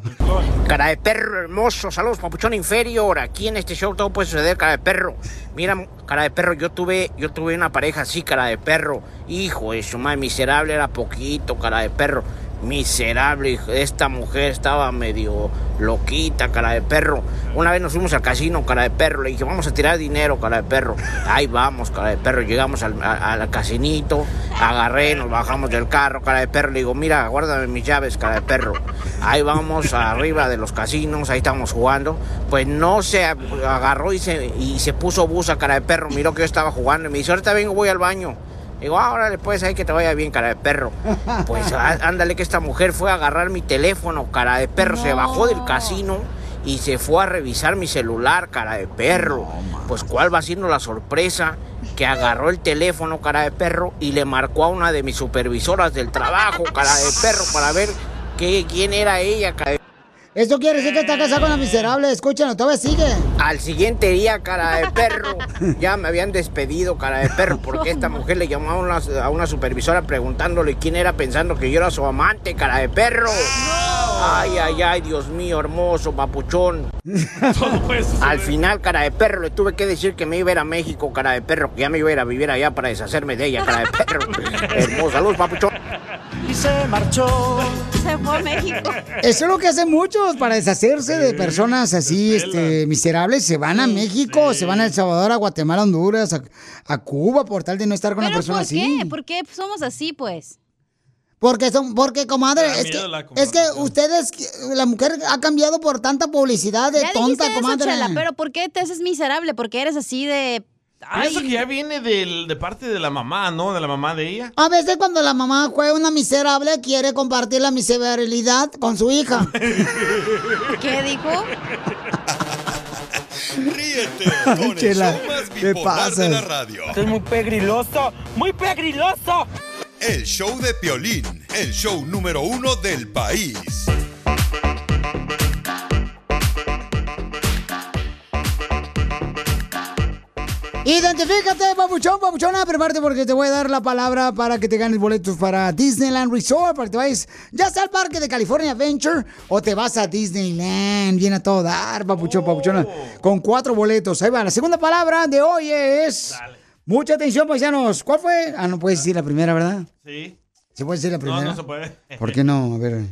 Cara de perro hermoso, saludos papuchón inferior. Aquí en este show todo puede suceder, cara de perro. Mira, cara de perro, yo tuve, yo tuve una pareja así, cara de perro. Hijo de su madre, miserable era poquito, cara de perro. Miserable, esta mujer estaba medio loquita, cara de perro. Una vez nos fuimos al casino, cara de perro. Le dije, vamos a tirar dinero, cara de perro. Ahí vamos, cara de perro. Llegamos al, al casinito, agarré, nos bajamos del carro, cara de perro. Le digo, mira, guárdame mis llaves, cara de perro. Ahí vamos arriba de los casinos, ahí estamos jugando. Pues no se agarró y se, y se puso busa, cara de perro. Miró que yo estaba jugando y me dice, ahorita vengo, voy al baño. Digo, ahora después ahí que te vaya bien, cara de perro. Pues ándale que esta mujer fue a agarrar mi teléfono, cara de perro. Se bajó del casino y se fue a revisar mi celular, cara de perro. Pues cuál va siendo la sorpresa que agarró el teléfono, cara de perro, y le marcó a una de mis supervisoras del trabajo, cara de perro, para ver qué, quién era ella, cara de Esto quiere decir que está casado con una miserable. Escúchalo, todavía sigue. Al siguiente día, cara de perro, ya me habían despedido, cara de perro, porque esta mujer le llamó a una, a una supervisora preguntándole quién era, pensando que yo era su amante, cara de perro. Ay, ay, ay, Dios mío, hermoso, papuchón. Al final, cara de perro, le tuve que decir que me iba a ir a México, cara de perro, que ya me iba a ir a vivir allá para deshacerme de ella, cara de perro. Hermoso, salud, papuchón. Y se marchó. Se fue a México. Eso es lo que hacen muchos para deshacerse de personas así, este, miserables. Se van a México, se van a El Salvador, a Guatemala, a Honduras, a, a Cuba, por tal de no estar con una ¿Pero persona por así. qué? ¿Por qué somos así, pues? Porque son, porque comadre, es que, es que ustedes, la mujer ha cambiado por tanta publicidad de Ya tonta, dijiste eso, comadre. Chela, pero ¿por qué te haces miserable? Porque eres así de... Pienso que ya viene del- de parte de la mamá, ¿no? De la mamá de ella. A veces cuando la mamá juega una miserable, quiere compartir la miserabilidad con su hija. ¿Qué dijo? Ríete con el Chela, show más ¿qué bipolar de la radio. Esto es muy pegriloso, muy pegriloso. El show de Piolín, el show número uno del país. Identifícate, papuchón, papuchona, prepárate porque te voy a dar la palabra para que te ganes boletos para Disneyland Resort, para que te vayas ya sea al parque de California Adventure o te vas a Disneyland. Viene a todo dar, papuchón, papuchona, con cuatro boletos. Ahí va, la segunda palabra de hoy es... Mucha atención, paisanos. ¿Cuál fue? Ah, no puedes decir la primera, ¿verdad? Sí. ¿Se puede decir la primera? No, no se puede. ¿Por qué no? A ver.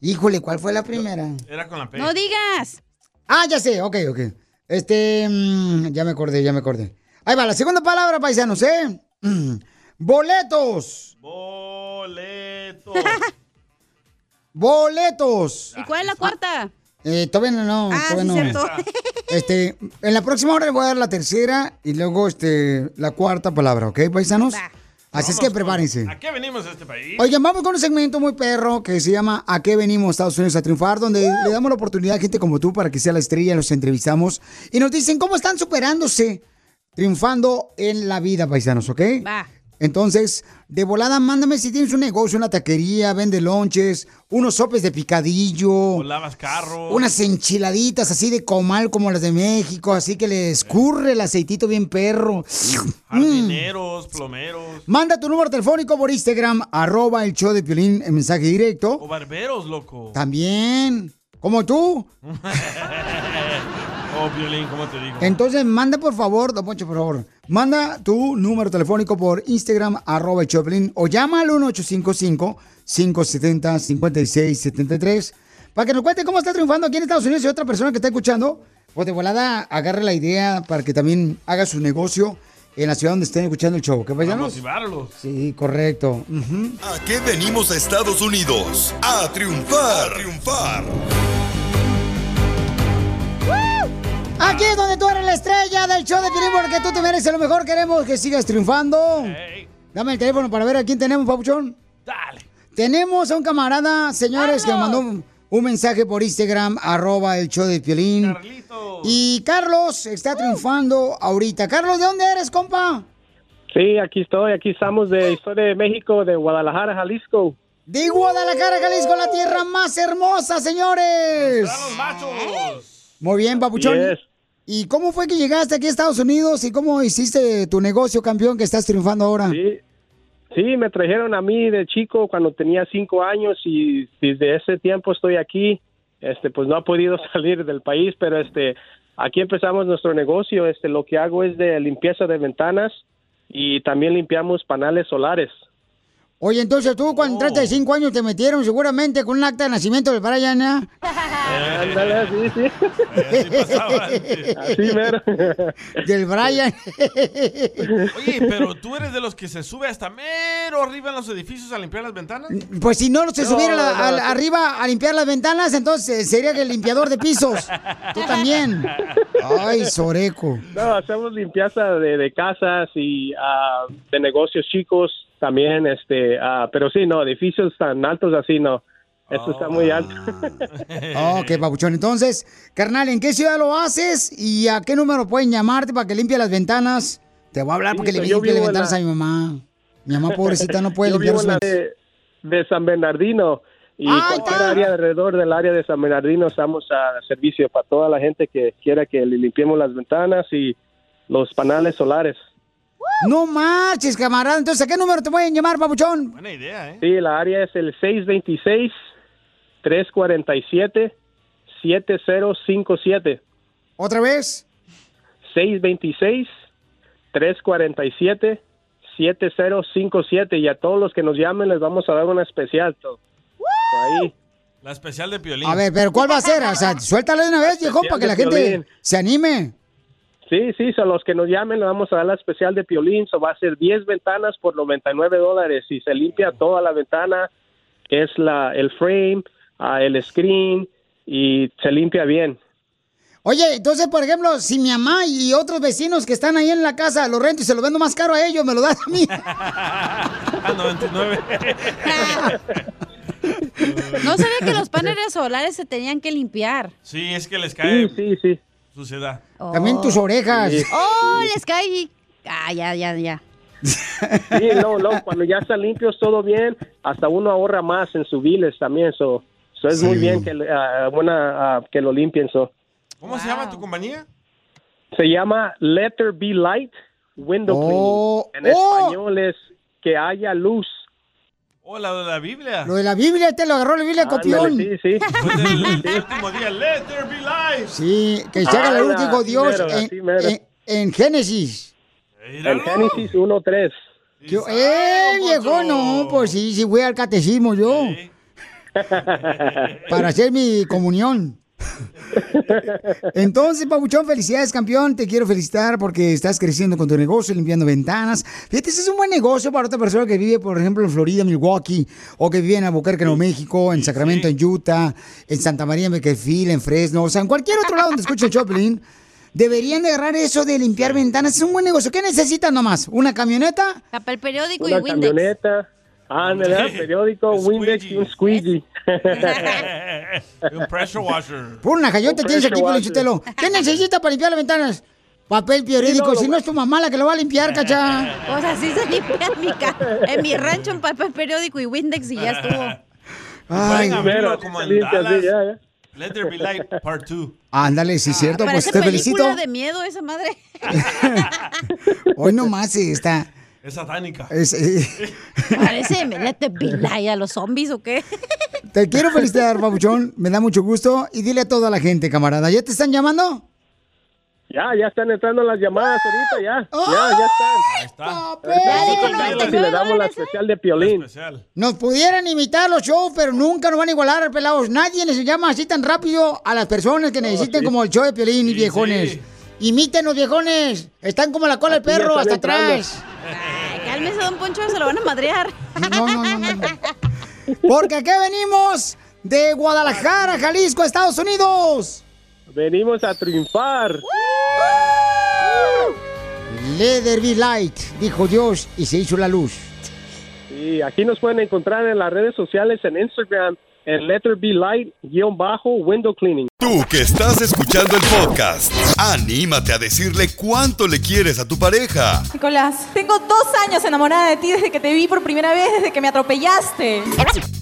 Híjole, ¿cuál fue la primera? Era con la P. No digas. Ah, ya sé, ok, ok. Este, mm, ya me acordé, ya me acordé. Ahí va, la segunda palabra, paisanos, ¿eh? Mm, Boletos. Boletos. Boletos. ¿Y cuál es la cuarta? Eh, todavía no, no, Ah, todavía sí, no. cierto. Este, en la próxima hora le voy a dar la tercera y luego este, la cuarta palabra, ¿ok, paisanos? Así es que prepárense. ¿A qué venimos a este país? Oigan, vamos con un segmento muy perro que se llama ¿A qué venimos Estados Unidos a triunfar? Donde le damos la oportunidad a gente como tú para que sea la estrella, los entrevistamos y nos dicen cómo están superándose, triunfando en la vida, paisanos, ¿ok? Va. Entonces, de volada, mándame si tienes un negocio, una taquería, vende lonches, unos sopes de picadillo, O lavas carros. unas enchiladitas así de comal como las de México, así que le escurre el aceitito bien perro. Mm. Jardineros, plomeros. Manda tu número telefónico por Instagram, arroba el show de Piolín, en mensaje directo. O barberos, loco. También, como tú. oh, Violín, ¿cómo te digo? Entonces, manda por favor, Don Poncho, por favor, manda tu número telefónico por Instagram, arroba Piolín, o llama al 1855-570-5673 para que nos cuente cómo está triunfando aquí en Estados Unidos y otra persona que está escuchando, pues de volada agarre la idea para que también haga su negocio en la ciudad donde estén escuchando el show. ¿Qué paisanos? motivarlos. Sí, correcto. Ujú. ¿A qué venimos a Estados Unidos? A triunfar, a triunfar. Aquí es donde tú eres la estrella del show de Piolín porque tú te mereces lo mejor. Queremos que sigas triunfando. Dame el teléfono para ver a quién tenemos, Papuchón. Dale. Tenemos a un camarada, señores, que me mandó un, un mensaje por Instagram, arroba el show de Piolín. Y Carlos está triunfando ahorita. Carlos, ¿de dónde eres, compa? Sí, aquí estoy, aquí estamos de Historia de México, de Guadalajara, Jalisco. De Guadalajara, Jalisco, la tierra más hermosa, señores. Muy bien, Papuchón. Yes. ¿Y cómo fue que llegaste aquí a Estados Unidos y cómo hiciste tu negocio, campeón, que estás triunfando ahora? Sí, sí, me trajeron a mí de chico cuando tenía cinco años y desde ese tiempo estoy aquí. Este, pues no ha podido salir del país, pero este, aquí empezamos nuestro negocio. Este, lo que hago es de limpieza de ventanas y también limpiamos paneles solares. Oye, entonces tú Oh. cuando entraste de cinco años te metieron seguramente con un acta de nacimiento del Brian, ¿eh? Ándale, sí, sí. Así mero. Del Brian. Oye, pero tú eres de los que se sube hasta mero arriba en los edificios a limpiar las ventanas. Pues si no se No, subiera no, arriba a limpiar las ventanas, entonces sería que el limpiador de pisos. Tú también. Ay, Soreco. No, hacemos limpieza de, de casas y ah, de negocios chicos también, este, ah, pero sí, no, edificios tan altos así no. Esto está muy alto. Ok, papuchón. Entonces, carnal, ¿en qué ciudad lo haces y a qué número pueden llamarte para que limpie las ventanas? Te voy a hablar Sí, porque le limpie las ventanas la- a mi mamá. Mi mamá pobrecita no puede Yo limpiar vivo sus en la de, de San Bernardino y Ahí cualquier está. área alrededor del área de San Bernardino estamos a servicio para toda la gente que quiera que le limpiemos las ventanas y los paneles solares. No marches, camarada. Entonces, ¿a qué número te pueden llamar, papuchón? Buena idea, ¿eh? Sí, la área es el 626-347-7057. ¿Otra vez? 626-347-7057. Y a todos los que nos llamen les vamos a dar una especial. Ahí. La especial de Piolín. A ver, pero ¿cuál va a ser? O sea, suéltala de una vez, viejo, para que la gente Piolín. se anime. Sí, sí, son los que nos llamen, le vamos a dar la especial de Piolín. So va a ser 10 ventanas por 99 dólares y se limpia toda la ventana, que es la, el frame, ah, el screen y se limpia bien. Oye, entonces, por ejemplo, si mi mamá y otros vecinos que están ahí en la casa lo rento y se lo vendo más caro a ellos, me lo das a mí. A 99. No sabía que los paneles solares se tenían que limpiar. Sí, es que les cae Sí, sí. Suciedad. También tus orejas. Sí. Oh, les cae. Ah, ya, ya, ya. Sí, no, no, cuando ya están limpios todo bien, hasta uno ahorra más en sus biles también. So, so es muy Sí. bien que, ah, buena, ah, que lo limpien. So. ¿Cómo se llama tu compañía? Se llama Letter Be Light window Oh, cleaning. En oh. español es que haya luz. Oh, la de la Biblia. Lo de la Biblia, te lo agarró la Biblia, copión. sí, sí. El, el último día, let there be light. Sí, que se haga el Ah, último así Dios mero, en, Génesis. En Génesis 1.3. Yo, ¡Eh, viejo! No, pues sí, sí fui al catecismo yo. Para hacer mi comunión. Entonces, Pabuchón, felicidades, campeón. Te quiero felicitar porque estás creciendo con tu negocio, limpiando ventanas. Fíjate, ese es un buen negocio para otra persona que vive, por ejemplo, en Florida, Milwaukee, o que vive en Albuquerque, Nuevo México, en Sacramento, en Utah, en Santa María, en Beckerfield, en Fresno, o sea, en cualquier otro lado donde escuche el Choplin. Deberían de agarrar eso de limpiar ventanas. Es un buen negocio. ¿Qué necesitan nomás? ¿Una camioneta? Papel periódico y Una Windex. camioneta. Ándale, periódico, Windex y un squeegee. un pressure washer. Por una Un tienes aquí, Pelichotelo. ¿Qué necesita para limpiar las ventanas? Papel periódico. Sí, no, si no es tu mamá la que lo va a limpiar, cacha. Pues así se limpia en mi, ca- en mi rancho en papel periódico y Windex y ya estuvo. Ay, Mero, como en Dallas. sí, ya, ya. Let there be light, part 2. Ándale, sí, cierto. Pues te felicito. de miedo esa madre. Hoy nomás está. Es satánica. es, eh, Parece Let the be light a los zombies o qué. te quiero felicitar, Pabuchón. Me da mucho gusto. Y dile a toda la gente, camarada. ¿Ya te están llamando? Ya, ya están entrando las llamadas ahorita, ya. ¡Oh! Ya, ya están. Ahí está. Ahorita y le damos la especial de Piolín. Especial. Nos pudieran imitar los shows, pero nunca nos van a igualar, pelados. Nadie les llama así tan rápido a las personas que necesiten sí. como el show de Piolín y viejones. sí. Imítenos, viejones. Están como la cola del perro hasta entrando. atrás. Cálmese, don Poncho, se lo van a madrear. No, no, no, no. Porque aquí venimos de Guadalajara, Jalisco, Estados Unidos. Venimos a triunfar. Let there be light, dijo Dios, y se hizo la luz. Y aquí nos pueden encontrar en las redes sociales, en Instagram, en Letter Be Light, guion bajo, window cleaning. Tú que estás escuchando el podcast, anímate a decirle cuánto le quieres a tu pareja. Nicolás, tengo dos años enamorada de ti desde que te vi por primera vez, desde que me atropellaste.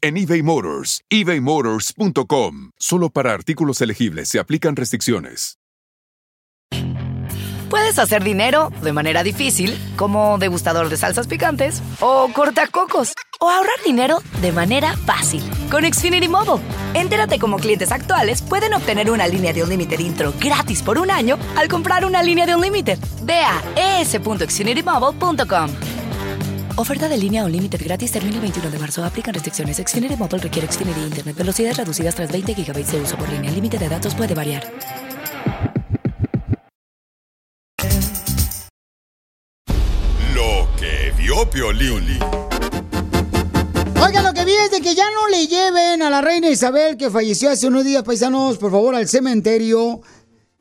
en eBay Motors. ebaymotors.com. Solo para artículos elegibles se aplican restricciones. Puedes hacer dinero de manera difícil, como degustador de salsas picantes, o cortacocos, o ahorrar dinero de manera fácil con Xfinity Mobile. Entérate cómo clientes actuales pueden obtener una línea de un límite intro gratis por un año al comprar una línea de un límite. Ve a es.xfinitymobile.com. Oferta de línea o límite gratis termina el 21 de marzo. Aplican restricciones. Xfinity Mobile requiere Xfinity Internet. Velocidades reducidas tras 20 GB de uso por línea. El límite de datos puede variar. Lo que vio Piolín. Oigan, lo que vi es de que ya no le lleven a la reina Isabel, que falleció hace unos días, paisanos, por favor, al cementerio,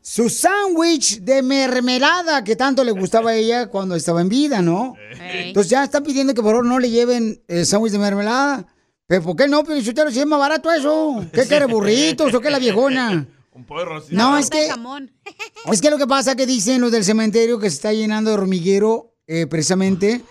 su sándwich de mermelada que tanto le gustaba a ella cuando estaba en vida, ¿no? Entonces ya están pidiendo que por favor no le lleven el sándwich de mermelada. ¿Pero por qué no, pero si es más barato eso? ¿Qué quiere, burritos o qué la viejona? Un porro. No, es que, es que lo que pasa que dicen los del cementerio que se está llenando de hormiguero, eh, precisamente,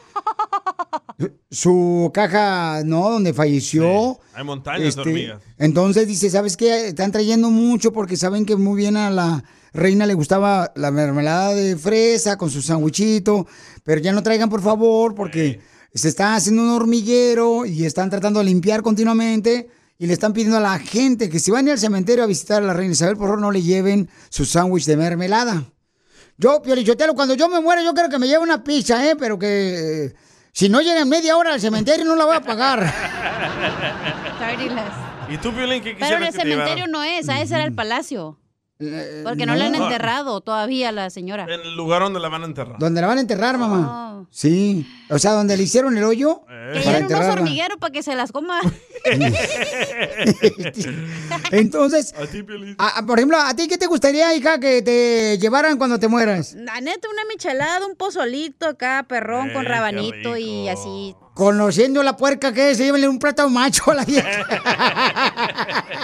su caja, ¿no? Donde falleció. Hay montañas de Este, hormigas. Entonces dice, ¿sabes qué? Están trayendo mucho porque saben que muy bien a la reina le gustaba la mermelada de fresa con su sandwichito, pero ya no traigan por favor porque se está haciendo un hormiguero y están tratando de limpiar continuamente y le están pidiendo a la gente que si van a ir al cementerio a visitar a la reina Isabel, por favor no le lleven su sándwich de mermelada. Yo, Piolichotelo, cuando yo me muera, yo quiero que me lleve una pizza, ¿eh? Pero que eh, si no llega en media hora al cementerio, no la voy a pagar. ¿Y tú, Piolín, qué Pero el que cementerio no es, a ese era el palacio. Porque no, la han enterrado todavía la señora. En el lugar donde la van a enterrar. Donde la van a enterrar, mamá. Sí. O sea, donde le hicieron el hoyo. Eh. Que unos enterrarla. hormigueros para que se las coma. Entonces, A ti, a- a- por ejemplo, ¿a ti qué te gustaría, hija, que te llevaran cuando te mueras? La neta, una michelada, un pozolito acá, perrón, con Eh, rabanito y así. Conociendo la puerca que es, llévenle un plato macho a la vieja.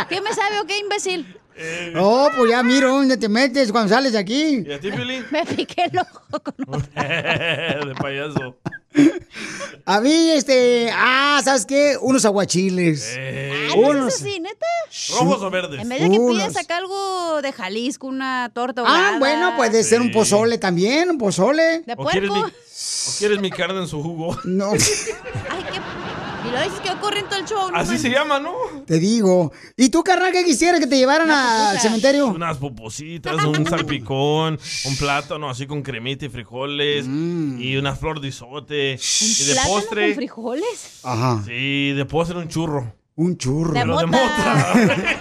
¿Qué me sabe o qué, imbécil? No, pues ya miro dónde te metes cuando sales de aquí. ¿Y a ti, Piolín? Me piqué el ojo con de payaso. A mí, este, ah, ¿sabes qué? Unos aguachiles. Ah, ¿no Unos. es así, neta? ¿Rojos o verdes? En vez de que Unos. pidas acá algo de Jalisco, una torta Ah, ahogada. bueno, puede ser un pozole también, un pozole. ¿De ¿O quieres, mi, puerco? ¿O quieres mi carne en su jugo? No. Y lo dices que ocurre en todo el show. no Así se llama, ¿no? Te digo. ¿Y tú, carnal, qué quisieras que te llevaran al cementerio? Unas popositas, un salpicón, un plátano así con cremita y frijoles y una flor de isote. Y de ¿Plátano postre. con frijoles? Ajá. Sí, de postre un churro. Un churro. De Pero de mota.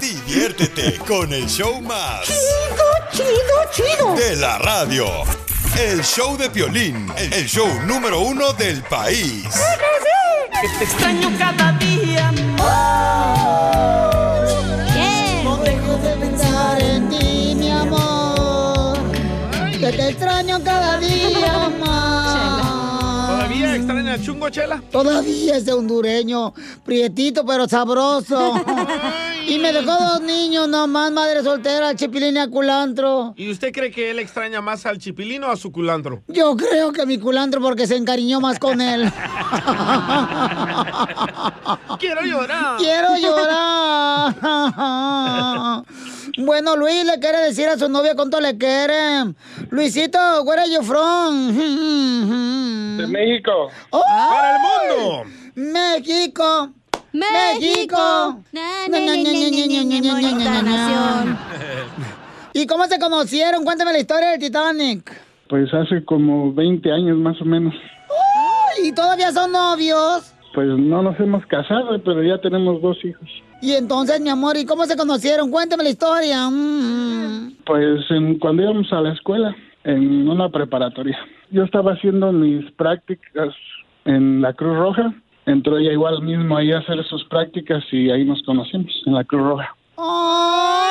Diviértete con el show más. Chido, chido, chido. De la radio. El show de Piolín, el show número uno del país. Que te extraño cada día No dejo de pensar en ti, mi amor. Que te extraño cada día más. ¿Todavía extraña el chungo, Chela? Todavía es de hondureño, prietito pero sabroso. y me dejó dos niños nomás, madre soltera, chipilín y a culantro. ¿Y usted cree que él extraña más al chipilino o a su culantro? Yo creo que mi culantro porque se encariñó más con él. Quiero llorar. Quiero llorar. bueno, Luis le quiere decir a su novia cuánto le quiere. Luisito, where are you from? De México. ¡Para el mundo! México. México. ¿Y cómo se conocieron? Cuéntame la historia del Titanic. Pues hace como 20 años más o menos. ¿Y todavía son novios? Pues no nos hemos casado, pero ya tenemos dos hijos. Y entonces, mi amor, ¿y cómo se conocieron? Cuéntame la historia. Mm. Pues en- cuando íbamos a la escuela, en una preparatoria, yo estaba haciendo mis prácticas en la Cruz Roja. Entró ella igual mismo ahí a hacer sus prácticas y ahí nos conocimos, en la Cruz Roja.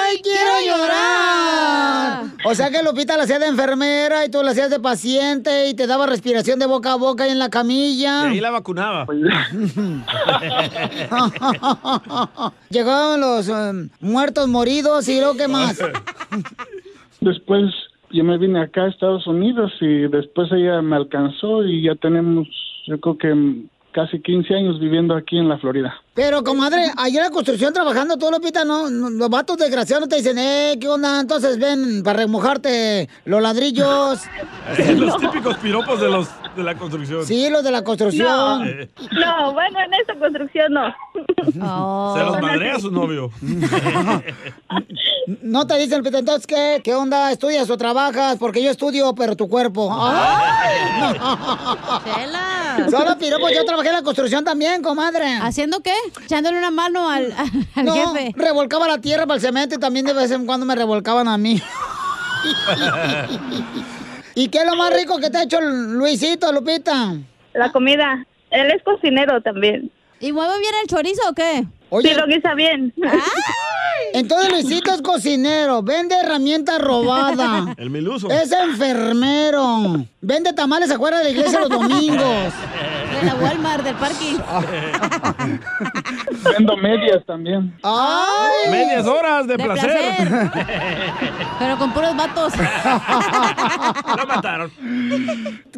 ¡Ay, quiero llorar! O sea que Lupita la hacía de enfermera y tú la hacías de paciente y te daba respiración de boca a boca ahí en la Y camilla. ahí la vacunaba. Llegaban los eh, muertos moridos y luego qué más. Después yo me vine acá a Estados Unidos y después ella me alcanzó y ya tenemos, yo creo que casi 15 años viviendo aquí en la Florida. Pero, comadre, allá en la construcción trabajando tú, Lupita, no, no, los vatos desgraciados no te dicen, eh, ¿qué onda? Entonces ven para remojarte los ladrillos. Los típicos piropos de los de la construcción. Sí, los de la construcción. No, bueno, en esta construcción no. Se los madrea su novio. No te dicen, entonces, ¿qué? ¿Qué onda? ¿Estudias o trabajas? Porque yo estudio, pero tu cuerpo. ¡Ay! Chela. Solo piropos, yo trabajé en la construcción también, comadre. ¿Haciendo qué? Echándole una mano al, al no, jefe. revolcaba la tierra para el cemento y también de vez en cuando me revolcaban a mí. ¿Y qué es lo más rico que te ha hecho Luisito, Lupita? La comida. Él es cocinero también. ¿Y mueve bien el chorizo o qué? Oye, Sí, lo guisa bien. entonces Luisito es cocinero, vende herramientas robadas. El miluso. Es enfermero. Vende tamales afuera de la iglesia los domingos. De la Walmart, del parking. Vendo medias también. ¡Ay! Medias horas de, De placer. Pero con puros vatos. Lo mataron.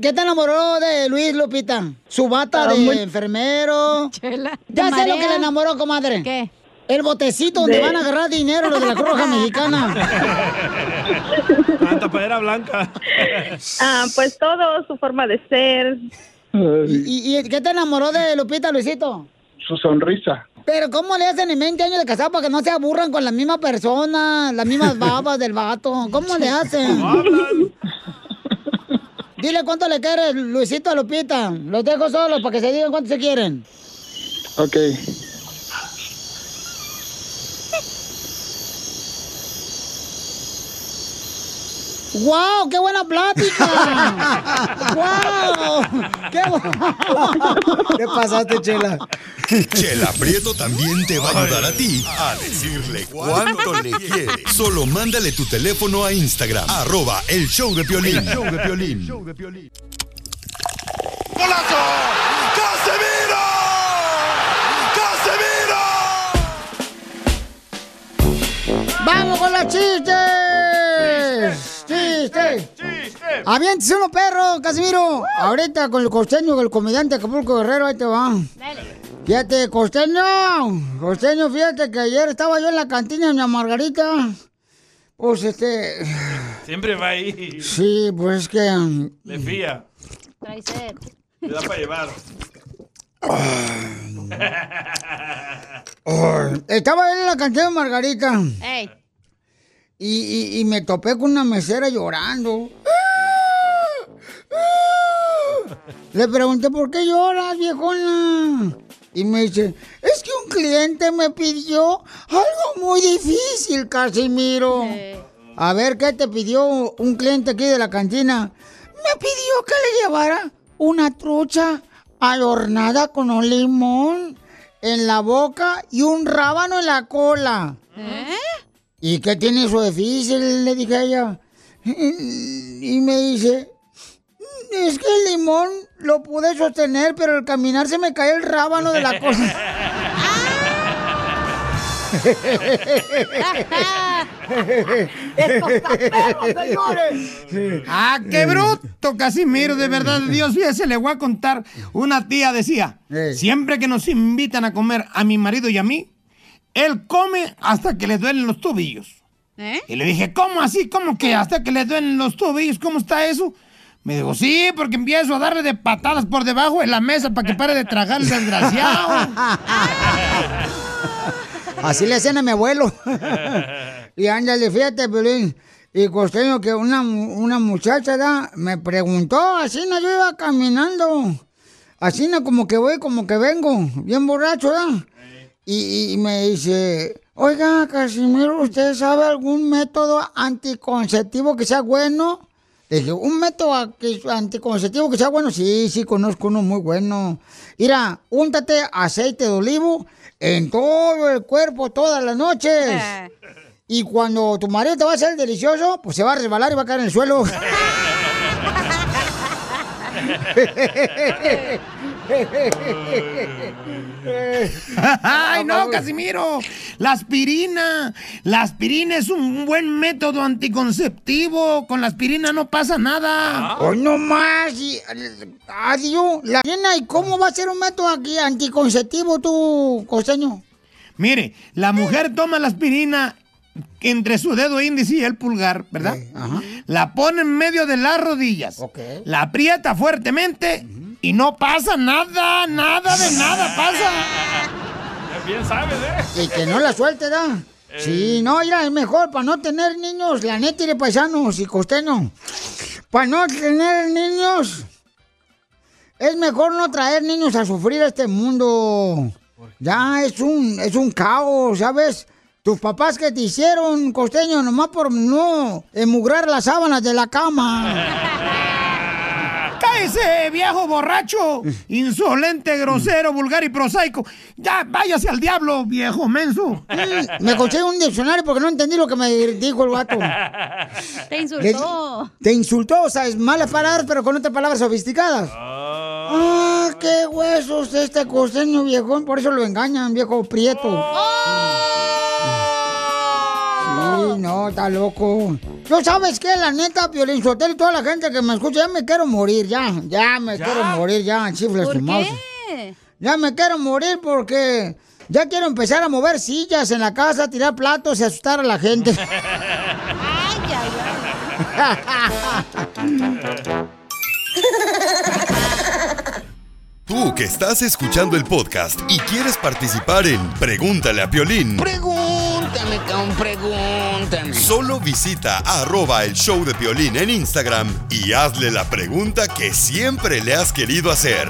¿Qué te enamoró de Luis, Lupita? ¿Su bata de enfermero? Chela. Ya ¿Te sé lo que le enamoró, comadre. ¿Qué? El botecito donde De- van a agarrar dinero los de la Cruz Roja Mexicana. La tapadera blanca. Ah, pues todo, su forma de ser. ¿Y, y qué te enamoró de Lupita, Luisito? Su sonrisa. Pero ¿cómo le hacen en 20 años de casado para que no se aburran con la misma persona, las mismas babas del vato? ¿Cómo le hacen? Dile cuánto le quieres, Luisito, a Lupita. Los dejo solos para que se digan cuánto se quieren. Ok. ¡Wow! ¡Qué buena plática! ¡Wow! ¡Qué ¿Qué pasaste, Chela? Chela Prieto también te va a ayudar a ti a decirle cuánto le quieres. Solo mándale tu teléfono a Instagram, arroba el show de Piolín. El show de Piolín. ¡Golazo! ¡Casemiro! ¡Casemiro! ¡Vamos con los chistes! ¡Aviéntese uno, perro, Casimiro! Ahorita con el costeño, el comediante Acapulco Guerrero, ahí te va. Fíjate, costeño. Costeño, fíjate que ayer estaba yo en la cantina de Doña Margarita. Pues este. Siempre va ahí. Sí, pues es que. Le fía. Trae sed. Le da para llevar. Ay, estaba en la cantina de Margarita. Ey. Y, y- y me topé con una mesera llorando. Le pregunté, ¿por qué lloras, viejona? Y me dice, es que un cliente me pidió algo muy difícil, Casimiro. A ver, ¿qué te pidió un cliente aquí de la cantina? Me pidió que le llevara una trucha adornada con un limón en la boca y un rábano en la cola. ¿Y qué tiene eso difícil? Le dije a ella. Y me dice, es que el limón lo pude sostener, pero al caminar se me cae el rábano de la cosa. ¡Ah, qué bruto, Casimiro! De verdad, Dios fíjese, le voy a contar. Una tía decía, siempre que nos invitan a comer a mi marido y a mí, él come hasta que le duelen los tobillos. ¿Eh? Y le dije, ¿cómo así? ¿Cómo que hasta que le duelen los tobillos? ¿Cómo está eso? Me dijo, sí, porque empiezo a darle de patadas por debajo de la mesa para que pare de tragar el desgraciado. Así le hacen a mi abuelo. y ándale, fíjate, Pelín. Y costeño que una, una muchacha ¿da? me preguntó, así no yo iba caminando. Así no como que voy, como que vengo, bien borracho, ¿da? Y, y me dice, oiga, Casimiro, ¿usted sabe algún método anticonceptivo que sea bueno? Le dije, ¿un método anticonceptivo que sea bueno? Sí, sí, conozco uno muy bueno. Mira, úntate aceite de olivo en todo el cuerpo todas las noches. Y cuando tu marido te va a hacer delicioso, pues se va a resbalar y va a caer en el suelo. ¡Ay, no, Casimiro! La aspirina. La aspirina es un buen método anticonceptivo. Con la aspirina no pasa nada. ¡Hoy no más! Adiós, la ¿y cómo va a ser un método aquí anticonceptivo tú, costeño? Mire, la mujer toma la aspirina entre su dedo índice y el pulgar, ¿verdad? La pone en medio de las rodillas. La aprieta fuertemente y no pasa nada, nada de nada pasa. Bien sabes, ¿eh? Y que no la suelte, ¿da? Sí, no, mira, es mejor para no tener niños, la neta, de paisanos y costeño. Para no tener niños, es mejor no traer niños a sufrir a este mundo. Ya es un, es un caos, ¿sabes? Tus papás que te hicieron, costeño, nomás por no emugrar las sábanas de la cama. ¡Cállese, viejo borracho! Insolente, grosero, vulgar y prosaico. Ya, váyase al diablo, viejo menso. Mm, Me conseguí un diccionario porque no entendí lo que me dijo el vato. Te insultó. Te insultó, o sea, es malas palabras, pero con otras palabras sofisticadas. Ah, qué huesos este costeño viejón, por eso lo engañan, viejo prieto. Sí, no, está loco. ¿No sabes qué? La neta, Piolín Sotelo y toda la gente que me escucha, ya me quiero morir, ya. Ya me ¿Ya? quiero morir, ya, chifles ¿Por tu mouse. qué? Ya me quiero morir porque ya quiero empezar a mover sillas en la casa, tirar platos y asustar a la gente. Tú que estás escuchando el podcast y quieres participar en Pregúntale a Piolín, Pregúntame, cabrón, pregúntame. solo visita arroba el show de Piolín en Instagram y hazle la pregunta que siempre le has querido hacer.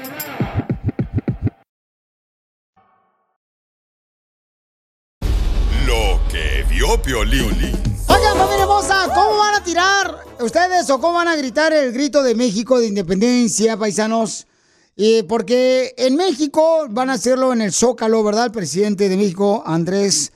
Vio Piolín. Oigan, familia hermosa, ¿cómo van a tirar ustedes o cómo van a gritar el grito de México de independencia, paisanos? Y porque en México van a hacerlo en el Zócalo, ¿verdad? El presidente de México, Andrés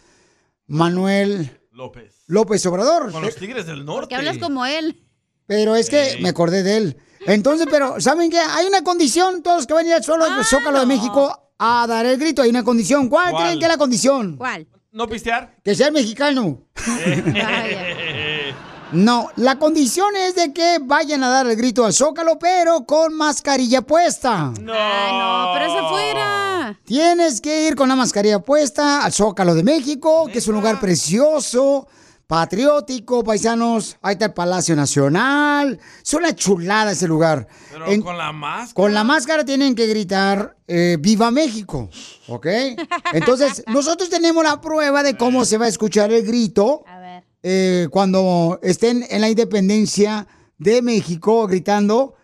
Manuel López. López Obrador. Con los Tigres del Norte. Que hablas como él. Pero es que me acordé de él. Entonces, pero, ¿saben qué? Hay una condición, todos los que van a ir al al Zócalo de México a dar el grito, hay una condición. ¿Cuál, ¿Cuál? creen que es la condición? ¿Cuál? ¿No pistear? Que sea mexicano. No, la condición es de que vayan a dar el grito al Zócalo, pero con mascarilla puesta. No. no, pero es afuera. Tienes que ir con la mascarilla puesta al Zócalo de México, que es un lugar precioso, patriótico, paisanos. Ahí está el Palacio Nacional. Es una chulada ese lugar. Pero En- con la máscara. con la máscara tienen que gritar eh, ¡Viva México! ¿Ok? Entonces, nosotros tenemos la prueba de cómo se va a escuchar el grito eh, cuando estén en la independencia de México gritando.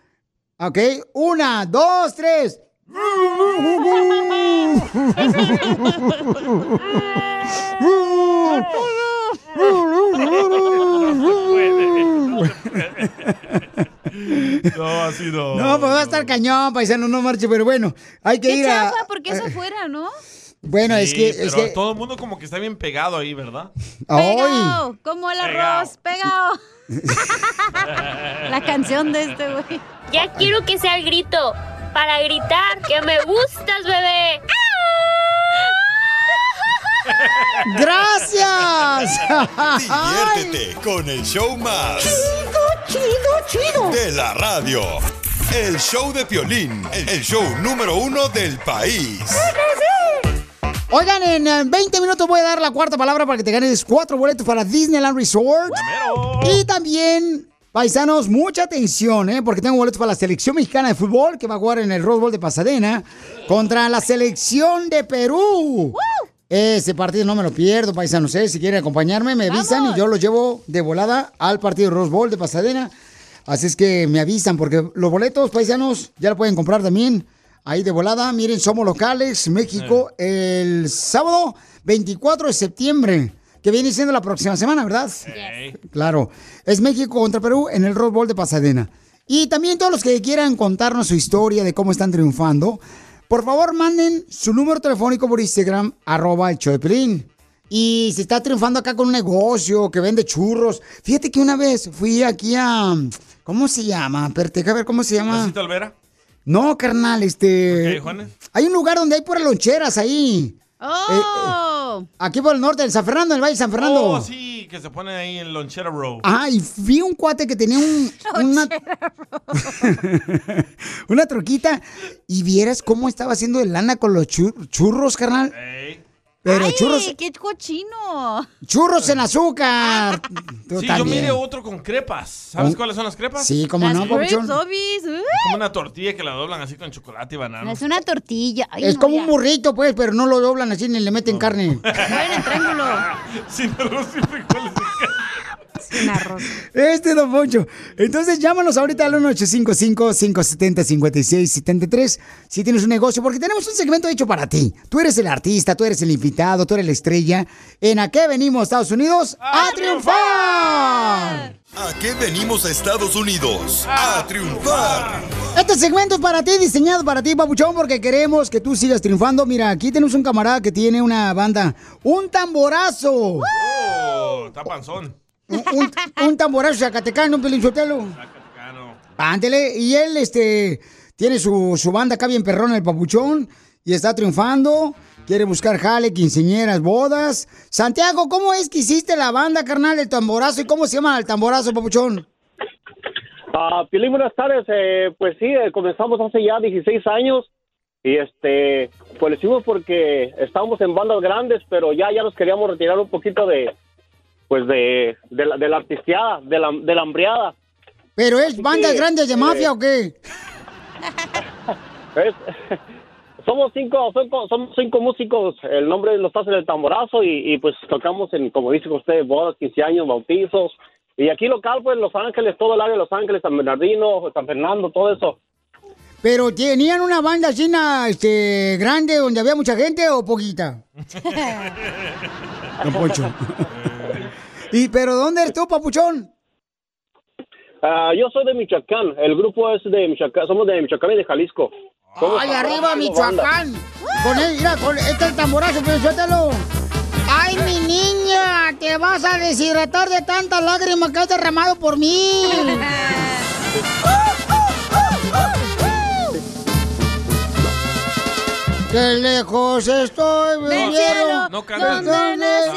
¿Ok? Una, dos, tres. No, así no. No, pues va a estar cañón, paisano, no marche, pero bueno, hay que Qué ir a... chafa, porque es afuera, ¿no? Bueno, es que... Es que... todo el mundo como que está bien pegado ahí, ¿verdad? ¡Ay! Pegao, como el arroz, pegado. La canción de este güey. Ya quiero que sea el grito. Para gritar que me gustas, bebé. ¡Gracias! Diviértete con el show más. Chido, chido, De la radio. El show de Piolín. El show número uno del país. Oigan, en eh, 20 minutos voy a dar la cuarta palabra para que te ganes cuatro boletos para Disneyland Resort. Y también, paisanos, mucha atención, ¿eh? Porque tengo boletos para la selección mexicana de fútbol que va a jugar en el Rose Bowl de Pasadena contra la selección de Perú. Ese partido no me lo pierdo, paisanos. ¿eh? Si quieren acompañarme, me avisan y yo los llevo de volada al partido Rose Bowl de Pasadena. Así es que me avisan, porque los boletos, paisanos, ya lo pueden comprar también. Ahí de volada, miren, somos locales, México, el sábado 24 de septiembre, que viene siendo la próxima semana, ¿verdad? Claro. Es México contra Perú en el Rose Bowl de Pasadena. Y también todos los que quieran contarnos su historia de cómo están triunfando, por favor manden su número telefónico por Instagram, arroba el show de Piolín. Y si está triunfando acá con un negocio que vende churros. Fíjate que una vez fui aquí a... ¿Cómo se llama? Espérate, a ver cómo se llama. ¿Pasito Alvera? No, carnal, este... ¿Qué, Juanes? Hay un lugar donde hay puras loncheras ahí. ¡Oh! Aquí por el norte, en San Fernando, en el Valle de San Fernando. Oh, sí, que se pone ahí en Lonchera Row. Ajá, y vi un cuate que tenía un, una, una troquita y vieras cómo estaba haciendo de lana con los chur- churros, carnal. Pero Ay, churros, qué cochino. churros en azúcar. Tú Sí, yo miré otro con crepas. ¿Sabes ¿Con- cuáles son las crepas? Sí, Las no, papuchón. obis. Uh, Como una tortilla que la doblan así con chocolate y banano. Es una tortilla. Ay, Es no, como ya. un burrito, pues, pero no lo doblan así ni le meten carne. Bueno, en triángulo. Sin arroz y frijoles. Sin arroz. Este, don Poncho. Entonces, llámanos ahorita al 1-855-570-5673 si tienes un negocio, porque tenemos un segmento hecho para ti. Tú eres el artista, tú eres el invitado, tú eres la estrella. ¿En a qué venimos, Estados Unidos? ¡A, triunfar! ¿A qué venimos a Estados Unidos? A triunfar. Este segmento es para ti, diseñado para ti, papuchón, porque queremos que tú sigas triunfando. Mira, aquí tenemos un camarada que tiene una banda, un tamborazo. Oh, está panzón. Un, un- un tamborazo zacatecano, un pelinchotelo. Ándele, y él, este, tiene su, su banda acá bien perrón, el papuchón, y está triunfando. Quiere buscar jale, quinceñeras, bodas. Santiago, ¿cómo es que hiciste la banda, carnal, el tamborazo? ¿Y cómo se llama el tamborazo, papuchón? Ah, Piolín, buenas tardes. Eh, pues sí, eh, comenzamos hace ya 16 años y este, pues lo hicimos porque estábamos en bandas grandes, pero ya ya nos queríamos retirar un poquito de, pues de, de la, de la artisteada, de la, de la hambriada. ¿Pero es bandas grandes de eh, mafia o qué? Es- somos cinco, cinco- somos cinco músicos. El nombre los hace el tamborazo y, y, pues tocamos en, como dice usted, bodas, 15 años, bautizos. Y aquí local, pues Los Ángeles, todo el área de Los Ángeles, San Bernardino, San Fernando, todo eso. ¿Pero tenían una banda así, este, grande, donde había mucha gente o poquita? Don Poncho. ¿Y pero dónde eres tú, papuchón? Ah, yo soy de Michoacán, el grupo es de Michoacán, somos de Michoacán y de Jalisco. Somos ¡Ay, arriba. Michoacán! Con él, mira, con este el tamborazo, pero suéltalo. ¡Ay, mi niña! Te vas a deshidratar de tantas lágrimas que has derramado por mí. ¡Qué lejos estoy viviendo! cielo, no cantan. nacido.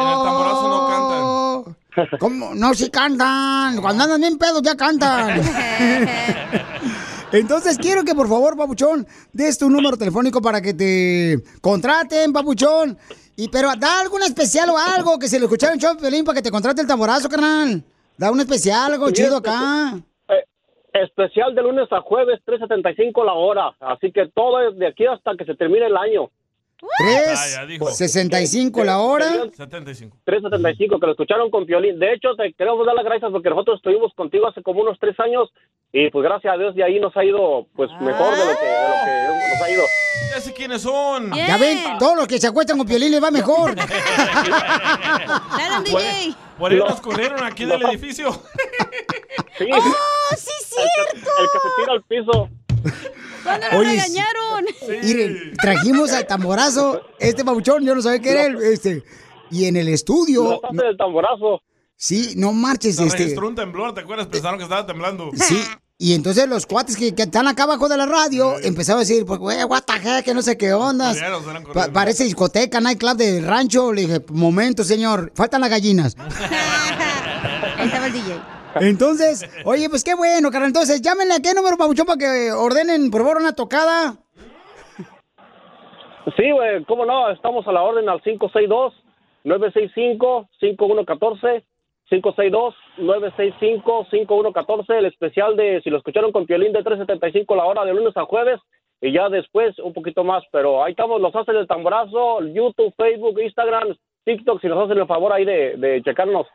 En el tamborazo no cantan. ¿Cómo? No, sí cantan. Cuando andan bien pedos ya cantan. Entonces quiero que por favor, Papuchón, des tu número telefónico para que te contraten, Papuchón. Y pero da algún especial o algo que se le escucharon en Piolín para que te contrate el tamborazo, carnal. Da un especial, algo Sí, chido acá. Especial de lunes a jueves, 3.75 la hora. Así que todo es de aquí hasta que se termine el año. Ah, ya 3.65 la hora. 75. 3.75, que lo escucharon con Piolín. De hecho, te queremos dar las gracias porque nosotros estuvimos contigo hace como unos tres años y pues gracias a Dios de ahí nos ha ido pues mejor de lo que, de lo que nos ha ido. Ya sé quiénes son. Ya ven, todos los que se acuestan con Piolín les va mejor. Por, por eso nos corrieron aquí del edificio. Sí. ¡Oh, sí, cierto! El que se tira al piso. ¿Cuándo Oye? Miren, trajimos al tamborazo, este papuchón, yo no sabía que era él, este. Y en el estudio. Hace el tamborazo. Sí, no marches, Se este. registró un temblor, ¿te acuerdas? Pensaron que estaba temblando. Sí. Y entonces los cuates que, que están acá abajo de la radio empezaron a decir, pues, güey, what the heck, que no sé qué ondas. Pa- parece discoteca, nightclub del rancho. Le dije, momento, señor, faltan las gallinas. Ahí estaba el DJ. Entonces, oye, pues qué bueno, carnal. Entonces, llámenle a qué número, papuchón, para que ordenen, por favor, una tocada. Sí, güey, cómo no, estamos a la orden al 562-965-5114, 562-965-5114, el especial de, si lo escucharon con Piolín, de 3.75 la hora de lunes a jueves, y ya después un poquito más, pero ahí estamos, los hacen el tamborazo, YouTube, Facebook, Instagram, TikTok, si nos hacen el favor ahí de checarnos.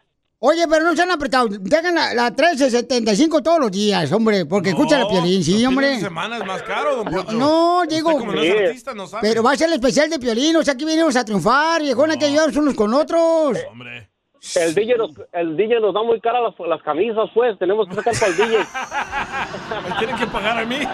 Oye, pero no se han apretado. Dejan la, la 1375 todos los días, hombre, porque escuchan el piolín, sí, hombre. semana es más caro, don Poncho. No, digo. Usted como no es artista, no sabe. Pero va a ser el especial de Piolín, o sea, aquí venimos a triunfar, viejón, hay que ayudarnos unos con otros. El DJ nos, el DJ nos da muy cara las, las camisas, pues, tenemos que sacar para el DJ. Me tienen que pagar a mí.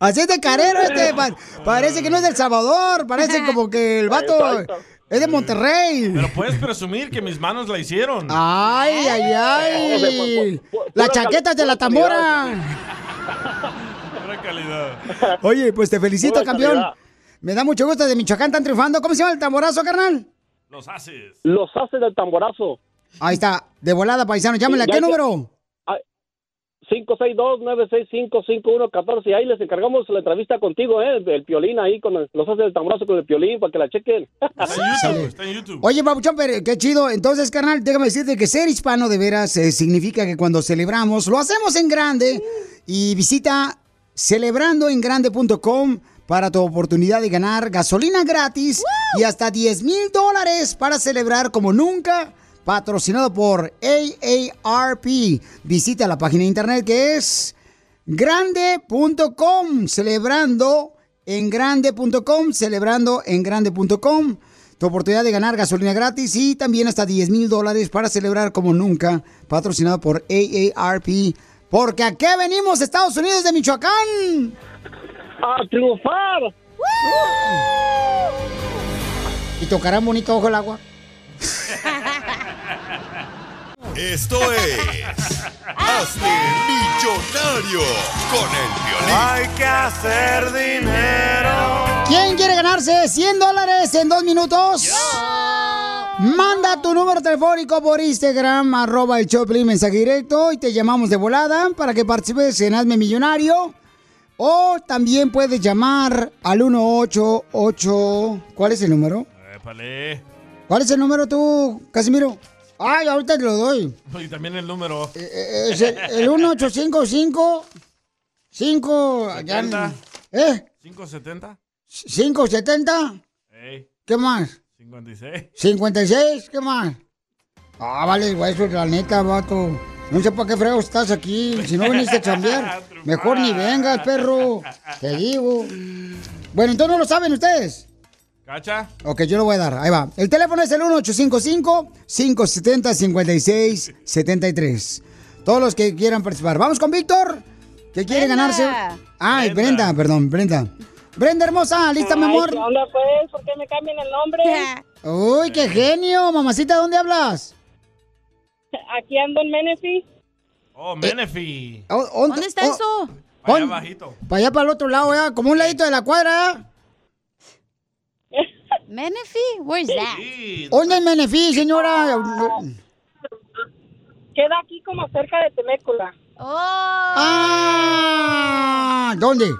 Así es de carero este, pa- parece que no es del Salvador, parece como que el vato Exacto. Es de Monterrey. Pero puedes presumir que mis manos la hicieron. Ay, ay, ay. La chaqueta de la tambora. Pura calidad. Oye, pues te felicito, Pura campeón. calidad. Me da mucho gusto de Michoacán, están triunfando. ¿Cómo se llama el tamborazo, carnal? Los haces. Los hace del tamborazo. Ahí está, de volada, paisano. Llámenle, ¿a qué número? 562-965-5114 y ahí les encargamos la entrevista contigo, ¿eh? El piolín ahí, con el- los hace del tamborazo con el piolín para que la chequen. Sale. Oye, Pabuchón, pero qué chido. Entonces, carnal, déjame decirte que ser hispano de veras eh, significa que cuando celebramos, lo hacemos en grande. Y visita celebrandoengrande.com para tu oportunidad de ganar gasolina gratis y hasta 10 mil dólares para celebrar como nunca. Patrocinado por AARP. Visita la página de internet que es grande.com. Celebrando en grande.com. Celebrando en grande.com. tu oportunidad de ganar gasolina gratis y también hasta 10 mil dólares para celebrar como nunca, patrocinado por AARP. Porque aquí venimos, Estados Unidos de Michoacán. ¡A triunfar! Y tocarán bonito ojo el agua. Esto es. Hazte millonario con el violín. Hay que hacer dinero. ¿Quién quiere ganarse 100 dólares en dos minutos? Manda tu número telefónico por Instagram, arroba el Choplin, mensaje directo, y te llamamos de volada para que participes en Hazme Millonario. O también puedes llamar al 188... ¿Cuál es el número? Épale. ¿Cuál es el número tú, Casimiro? Ay, ahorita te lo doy. Y también el número. Eh, Es el, el 1855 5 ya- 70. ¿Eh? 570. 570. Ey, ¿Qué más? 56. 56, ¿qué más? Ah, vale, güey, eso la neta, vato. No sé para qué frego estás aquí. Si no viniste a chambear, mejor ni vengas, perro. Te digo. Bueno, entonces no lo saben ustedes. ¿Cacha? Ok, yo lo voy a dar. Ahí va. El teléfono es el 1855-570-5673. Todos los que quieran participar. Vamos con Víctor, que quiere Brenda. ganarse. Ay, Brenda. perdón, Brenda. Brenda hermosa, ¿lista, mi amor? ¿Qué onda, pues? ¿Por qué me cambian el nombre? Uy, qué genio. Mamacita, ¿dónde hablas? Aquí ando en Menifee. Oh, Menefee. ¿Dónde está eso? Allá abajito. Para allá, para el otro lado, ya. Como un ladito de la cuadra, Menifee? Where's that? ¿Dónde es Menefí, señora? Queda aquí como cerca de Temécula. Oh. Ah, ¿dónde?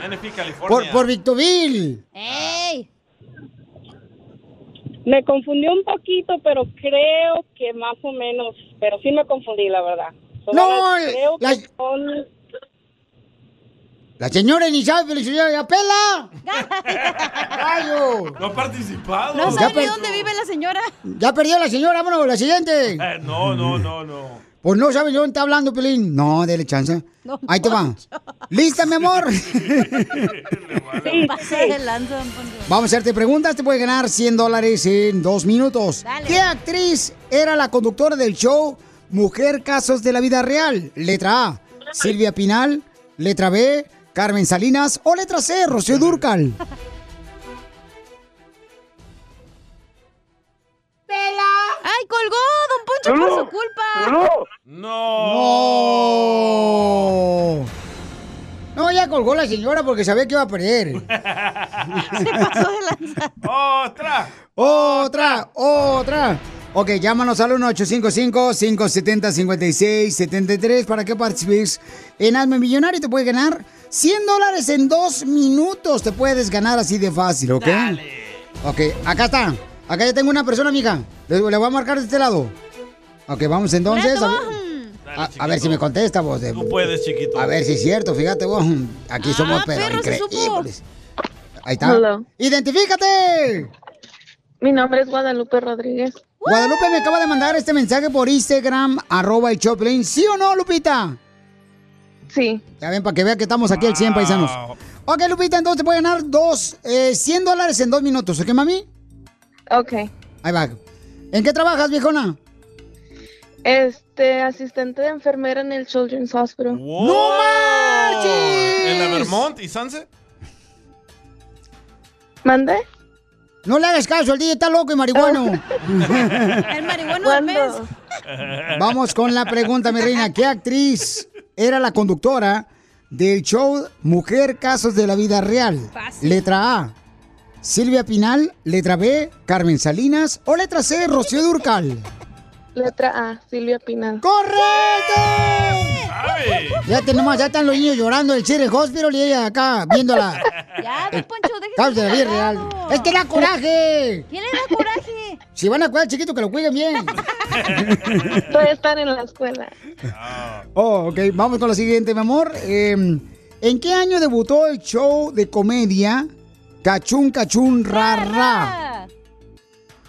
Menefee, California. Por, por Victorville. ¡Ey! Me confundió un poquito, pero creo que más o menos, pero sí me confundí, la verdad. So, No, creo la- que son... La señora ni sabe, señora ya pela. ¡Rayo! No ha participado. No sabe ni dónde vive la señora. Ya perdió la señora, vámonos, la siguiente. Eh, no, no, no, no. Pues no sabe de dónde está hablando, Pelín. No, dele chance. No, Ahí te va. ¿Lista, mi amor? Poncho. Vamos a hacerte preguntas. Te puedes ganar 100 dólares en dos minutos. Dale. ¿Qué actriz era la conductora del show Mujer Casos de la Vida Real? Letra A, Silvia Pinal. Letra B, Carmen Salinas. O letra C, Rocío Durcal. ¡Ay, colgó, don Poncho, por su culpa! No. ¡No! No, ya colgó la señora porque sabía que iba a perder. Se pasó de lanza. ¡Otra! ¡Otra! ¡Otra! Ok, llámanos al 1-855-570-5673 para que participes en Hazme Millonario y te puedes ganar 100 dólares en dos minutos. Te puedes ganar así de fácil, ¿ok? Ok, acá está. Acá ya tengo una persona, amiga. Le, le voy a marcar de este lado. Ok, vamos entonces. A ver, a- a ver si me contesta vos. de- Tú puedes, chiquito. a ver si es cierto, fíjate vos. Aquí somos pero Ah, se supo. increíbles. Ahí está. Hello. ¡Identifícate! Mi nombre es Guadalupe Rodríguez. Guadalupe me acaba de mandar este mensaje por Instagram, arroba el Choplin. ¿Sí o no, Lupita? Sí. Ya ven, para que vea que estamos aquí al 100 paisanos. Ok, Lupita, entonces te voy a ganar dos, eh, 100 dólares en dos minutos, ¿ok, mami? Ok. Ahí va. ¿En qué trabajas, viejona? Este, asistente de enfermera en el Children's Hospital. ¡No marches! ¿En la Vermont y Sunset? ¿Mande? No le hagas caso, el día está loco y marihuano. El marihuano del mes. Vamos con la pregunta, mi reina. ¿Qué actriz era la conductora del show Mujer Casos de la Vida Real? Fácil. Letra A, Silvia Pinal. Letra B, Carmen Salinas. O letra C, Rocío Durcal. Letra A, Silvia Pinal. ¡Correcto! Ya tenemos, ya están los niños llorando del Chile Hospital y ella acá viéndola. Ya, don Poncho, déjese de la vida real. Es que da coraje. ¿Quién le da coraje? Si van a cuidar al chiquito, que lo cuiden bien. Voy a estar en la escuela. Oh, ok. Vamos con la siguiente, mi amor. Eh, ¿En qué año debutó el show de comedia Cachún Cachún Ra Ra?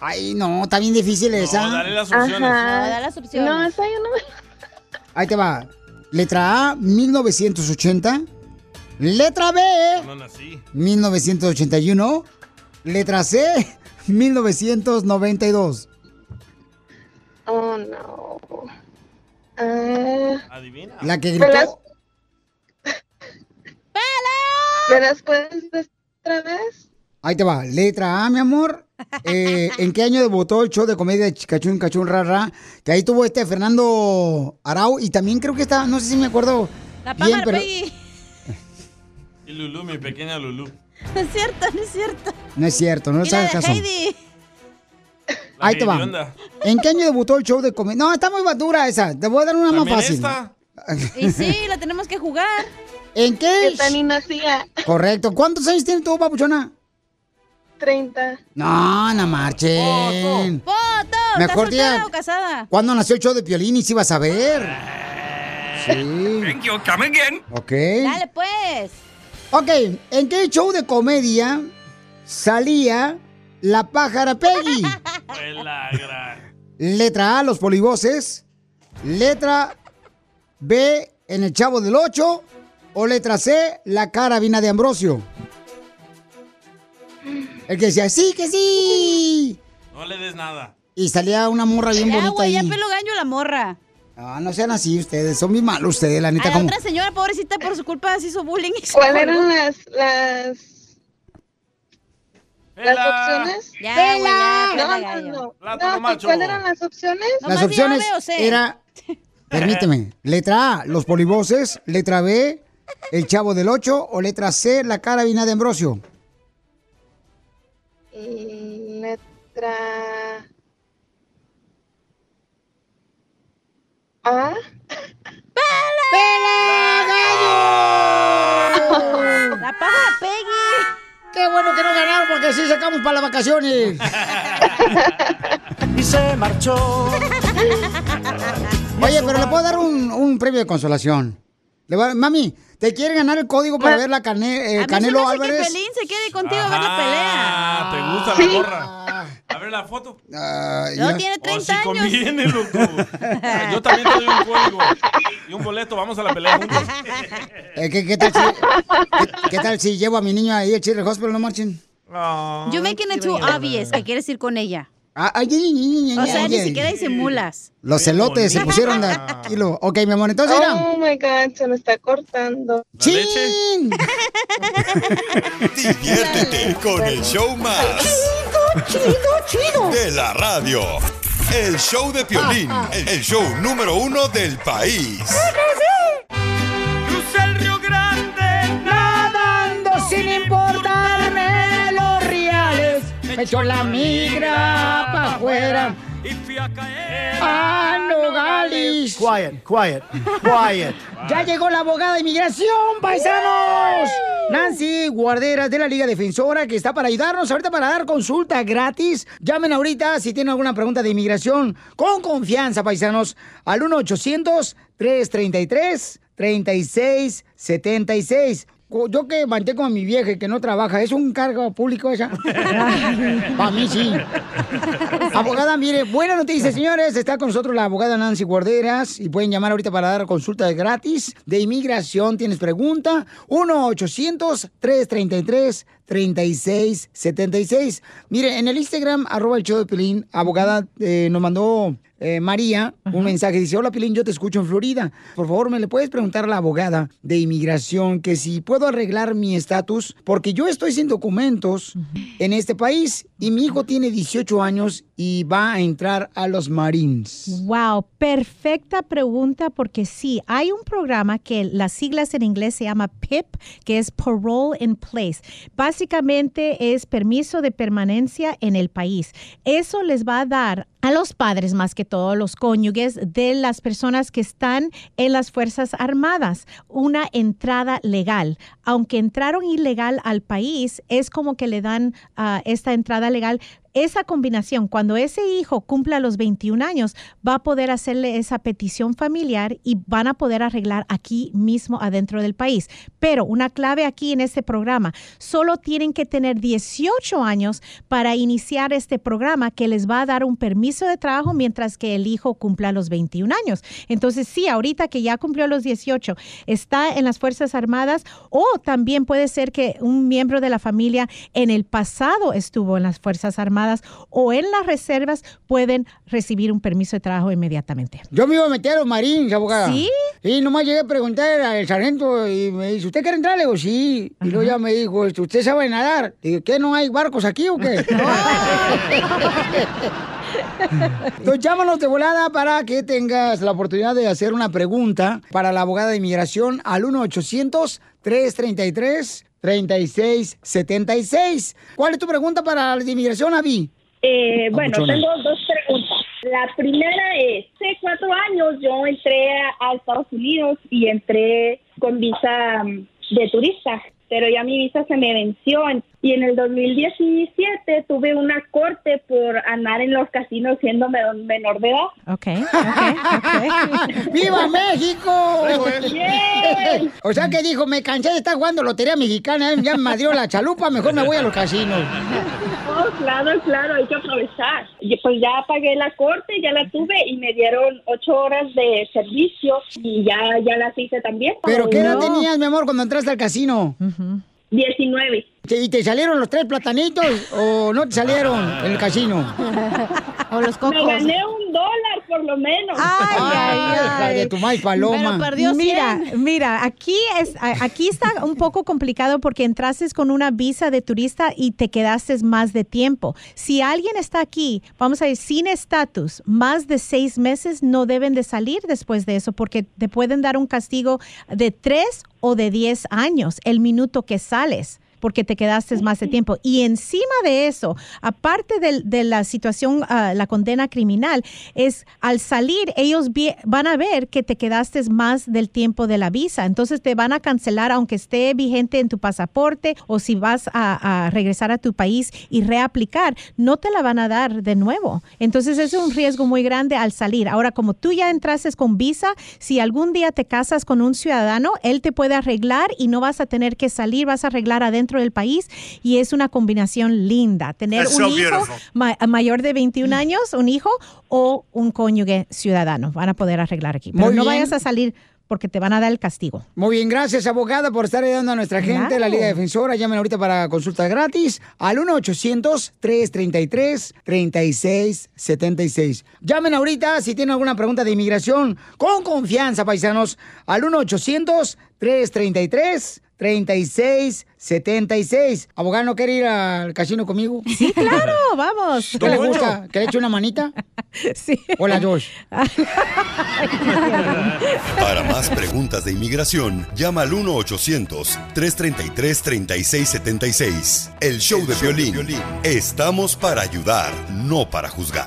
Ay, no, está bien difícil esa. No, dale las opciones. Ajá. No, da las opciones. No, esa yo no me... Ahí te va. Letra A, 1980. Letra B, No nací. 1981. Letra C, 1992. Oh, no. Ah, Adivina. La que ¿Me las, gritó. ¿Me las puedes decir otra vez? Ahí te va. Letra A, mi amor. Eh, ¿En qué año debutó el show de comedia de Chicachún, Cachún, Rara? Que ahí tuvo este Fernando Arau. Y también creo que está, no sé si me acuerdo La bien, pero Peggy. Y Lulú, mi pequeña Lulú. No es cierto, no es cierto. no es cierto, no de caso. Heidi. Ahí te va. ¿En qué año debutó el show de comedia? No, está muy dura esa. Te voy a dar una más fácil. esta. Y sí, la tenemos que jugar. ¿En qué? Yo tan nacía. Correcto. ¿Cuántos años tienes tú, papuchona? 30. No, no marchen. ¡Foto! Mejor ¿Estás día- o casada? ¿Cuándo nació el show de Piolín y si vas a ver? Sí. Thank you, come again. Ok. Dale, pues. Ok, ¿en qué show de comedia salía la pájara Peggy? Letra A, los polivoces. Letra B, en el Chavo del 8. O letra C, la carabina de Ambrosio. El que decía, sí, que sí. No le des nada. Y salía una morra bien Ya, bonita güey, ahí. ya pelo gaño la morra. Ah, no sean así ustedes, son bien malos ustedes, la A neta. la como... otra señora, pobrecita, por su culpa se hizo bullying. y se ¿Cuáles colgó. eran las, las, las opciones? Ya, güey, ya, No, pela no, no. No. ¿Cuáles eran las opciones? Las opciones A, B o C. era, permíteme, letra A, los polivoces, letra B, el Chavo del 8 o letra C, la carabina de Ambrosio. Letra A. La paja Peggy. Qué bueno que no ganaron porque así sacamos para las vacaciones. Y se marchó. Oye, pero le puedo dar un, un premio de consolación. Le voy a- mami, ¿te quiere ganar el código para ver la cane- eh, A mí se Canelo me hace Álvarez? que Pelín se quede contigo a ver la pelea. Ah, ¿te gusta la gorra? A ver la foto. Ah, No, ya. tiene Oh, 30 sí años. conviene, loco. Yo también te doy un código y un boleto. Vamos a la pelea juntos. Eh, ¿qué, qué tal si, qué, qué tal si llevo a mi niño ahí al Chile Hospital, no marchen? You making it too obvious que quieres ir con ella. Ah, ay, ay, ay, ay, O sea, ay, ni ay. siquiera disimulas. Los celotes se pusieron de kilo. Ok, mi amor, entonces mira. Oh my God, se me está cortando. ¡Chin! Diviértete con el show más. Chido, chido. De la radio. El show de Piolín. El show número uno del país. Me echó la migra para afuera. Y fui a caer. ¡Ah, Nogales! Quiet, quiet, quiet. Ya llegó la abogada de inmigración, paisanos. Nancy Guarderas de la Liga Defensora que está para ayudarnos ahorita para dar consulta gratis. Llamen ahorita si tienen alguna pregunta de inmigración con confianza, paisanos, al 1-800-333-3676. Co- Yo que mantengo a mi vieja que no trabaja, ¿es un cargo público esa? Para mí sí. Abogada, mire, buena noticia, señores. Está con nosotros la abogada Nancy Guarderas y pueden llamar ahorita para dar consulta gratis de inmigración. ¿Tienes pregunta? 1-800-333-3676. Mire, en el Instagram, arroba el show de Pilín, abogada eh, nos mandó eh, María un mensaje. Dice, hola Pilín, yo te escucho en Florida. Por favor, ¿me le puedes preguntar a la abogada de inmigración que si puedo arreglar mi estatus? Porque yo estoy sin documentos en este país y mi hijo tiene 18 años y va a entrar a los Marines. Wow, perfecta pregunta porque sí, hay un programa que las siglas en inglés se llama PIP, que es Parole in Place. Básicamente es permiso de permanencia en el país. Eso les va a dar a los padres, más que todo los cónyuges de las personas que están en las Fuerzas Armadas, una entrada legal. Aunque entraron ilegal al país, es como que le dan ah, esta entrada legal esa combinación, cuando ese hijo cumpla los 21 años, va a poder hacerle esa petición familiar y van a poder arreglar aquí mismo adentro del país. Pero una clave aquí en este programa, solo tienen que tener 18 años para iniciar este programa que les va a dar un permiso permiso de trabajo mientras que el hijo cumpla los 21 años. Entonces, sí, ahorita que ya cumplió los 18, está en las Fuerzas Armadas o también puede ser que un miembro de la familia en el pasado estuvo en las Fuerzas Armadas o en las reservas, pueden recibir un permiso de trabajo inmediatamente. Yo me iba a meter a los marines, abogada. ¿Sí? Y nomás llegué a preguntar al sargento y me dice, ¿usted quiere entrar? Le digo, sí. Y luego ya me dijo, "Este, ¿usted sabe nadar? Le digo, ¿qué, no hay barcos aquí o qué? Entonces llámanos de volada para que tengas la oportunidad de hacer una pregunta para la abogada de inmigración al 1-800-333-3676. ¿Cuál es tu pregunta para la de inmigración, Avi? Eh, bueno, tengo dos preguntas. La primera es, hace cuatro años yo entré a Estados Unidos y entré con visa mm, de turista, pero ya mi visa se me venció en- y en el 2017 tuve una corte por andar en los casinos siendo me- menor de edad. Ok, ¡Viva México! Bien. o sea que dijo, me cansé de estar jugando lotería mexicana, ya me madrió la chalupa, mejor me voy a los casinos. Oh, claro, claro, hay que aprovechar. Y pues ya pagué la corte, ya la tuve y me dieron ocho horas de servicio y ya, ya las hice también. ¿Pero qué edad tenías, mi amor, cuando entraste al casino? 19. ¿Y te salieron los tres platanitos o no te salieron en el casino? o los Me gané un dólar por lo menos. Ay, ay, hija ay. de tu maíz paloma. Mira, mira, aquí es, a- aquí está un poco complicado porque entraste con una visa de turista y te quedaste más de tiempo. Si alguien está aquí, vamos a decir, sin estatus, más de seis meses, no deben de salir después de eso porque te pueden dar un castigo de tres o de diez años el minuto que sales porque te quedaste más de tiempo. Y encima de eso, aparte de, la situación, ah, la condena criminal, es al salir, ellos van a ver que te quedaste más del tiempo de la visa. Entonces te van a cancelar aunque esté vigente en tu pasaporte o si vas a, a regresar a tu país y reaplicar, no te la van a dar de nuevo. Entonces es un riesgo muy grande al salir. Ahora, como tú ya entraste con visa, si algún día te casas con un ciudadano, él te puede arreglar y no vas a tener que salir, vas a arreglar adentro del país y es una combinación linda. Tener That's un so hijo ma- mayor de 21 años, un hijo o un cónyuge ciudadano. Van a poder arreglar aquí. Pero Muy no bien. vayas a salir porque te van a dar el castigo. Muy bien, gracias abogada por estar ayudando a nuestra gente, Claro. la Liga Defensora. Llamen ahorita para consultas gratis al 1-800-333-3676. Llamen ahorita si tienen alguna pregunta de inmigración con confianza, paisanos, al 1-800-333-3676. Abogado, ¿no quiere ir al casino conmigo? Sí, claro, vamos. ¿Qué le gusta? ¿Que le eche una manita? Sí. ¿O las dos? Para más preguntas de inmigración, llama al 1-800-333-3676. El show de violín. Estamos para ayudar, no para juzgar.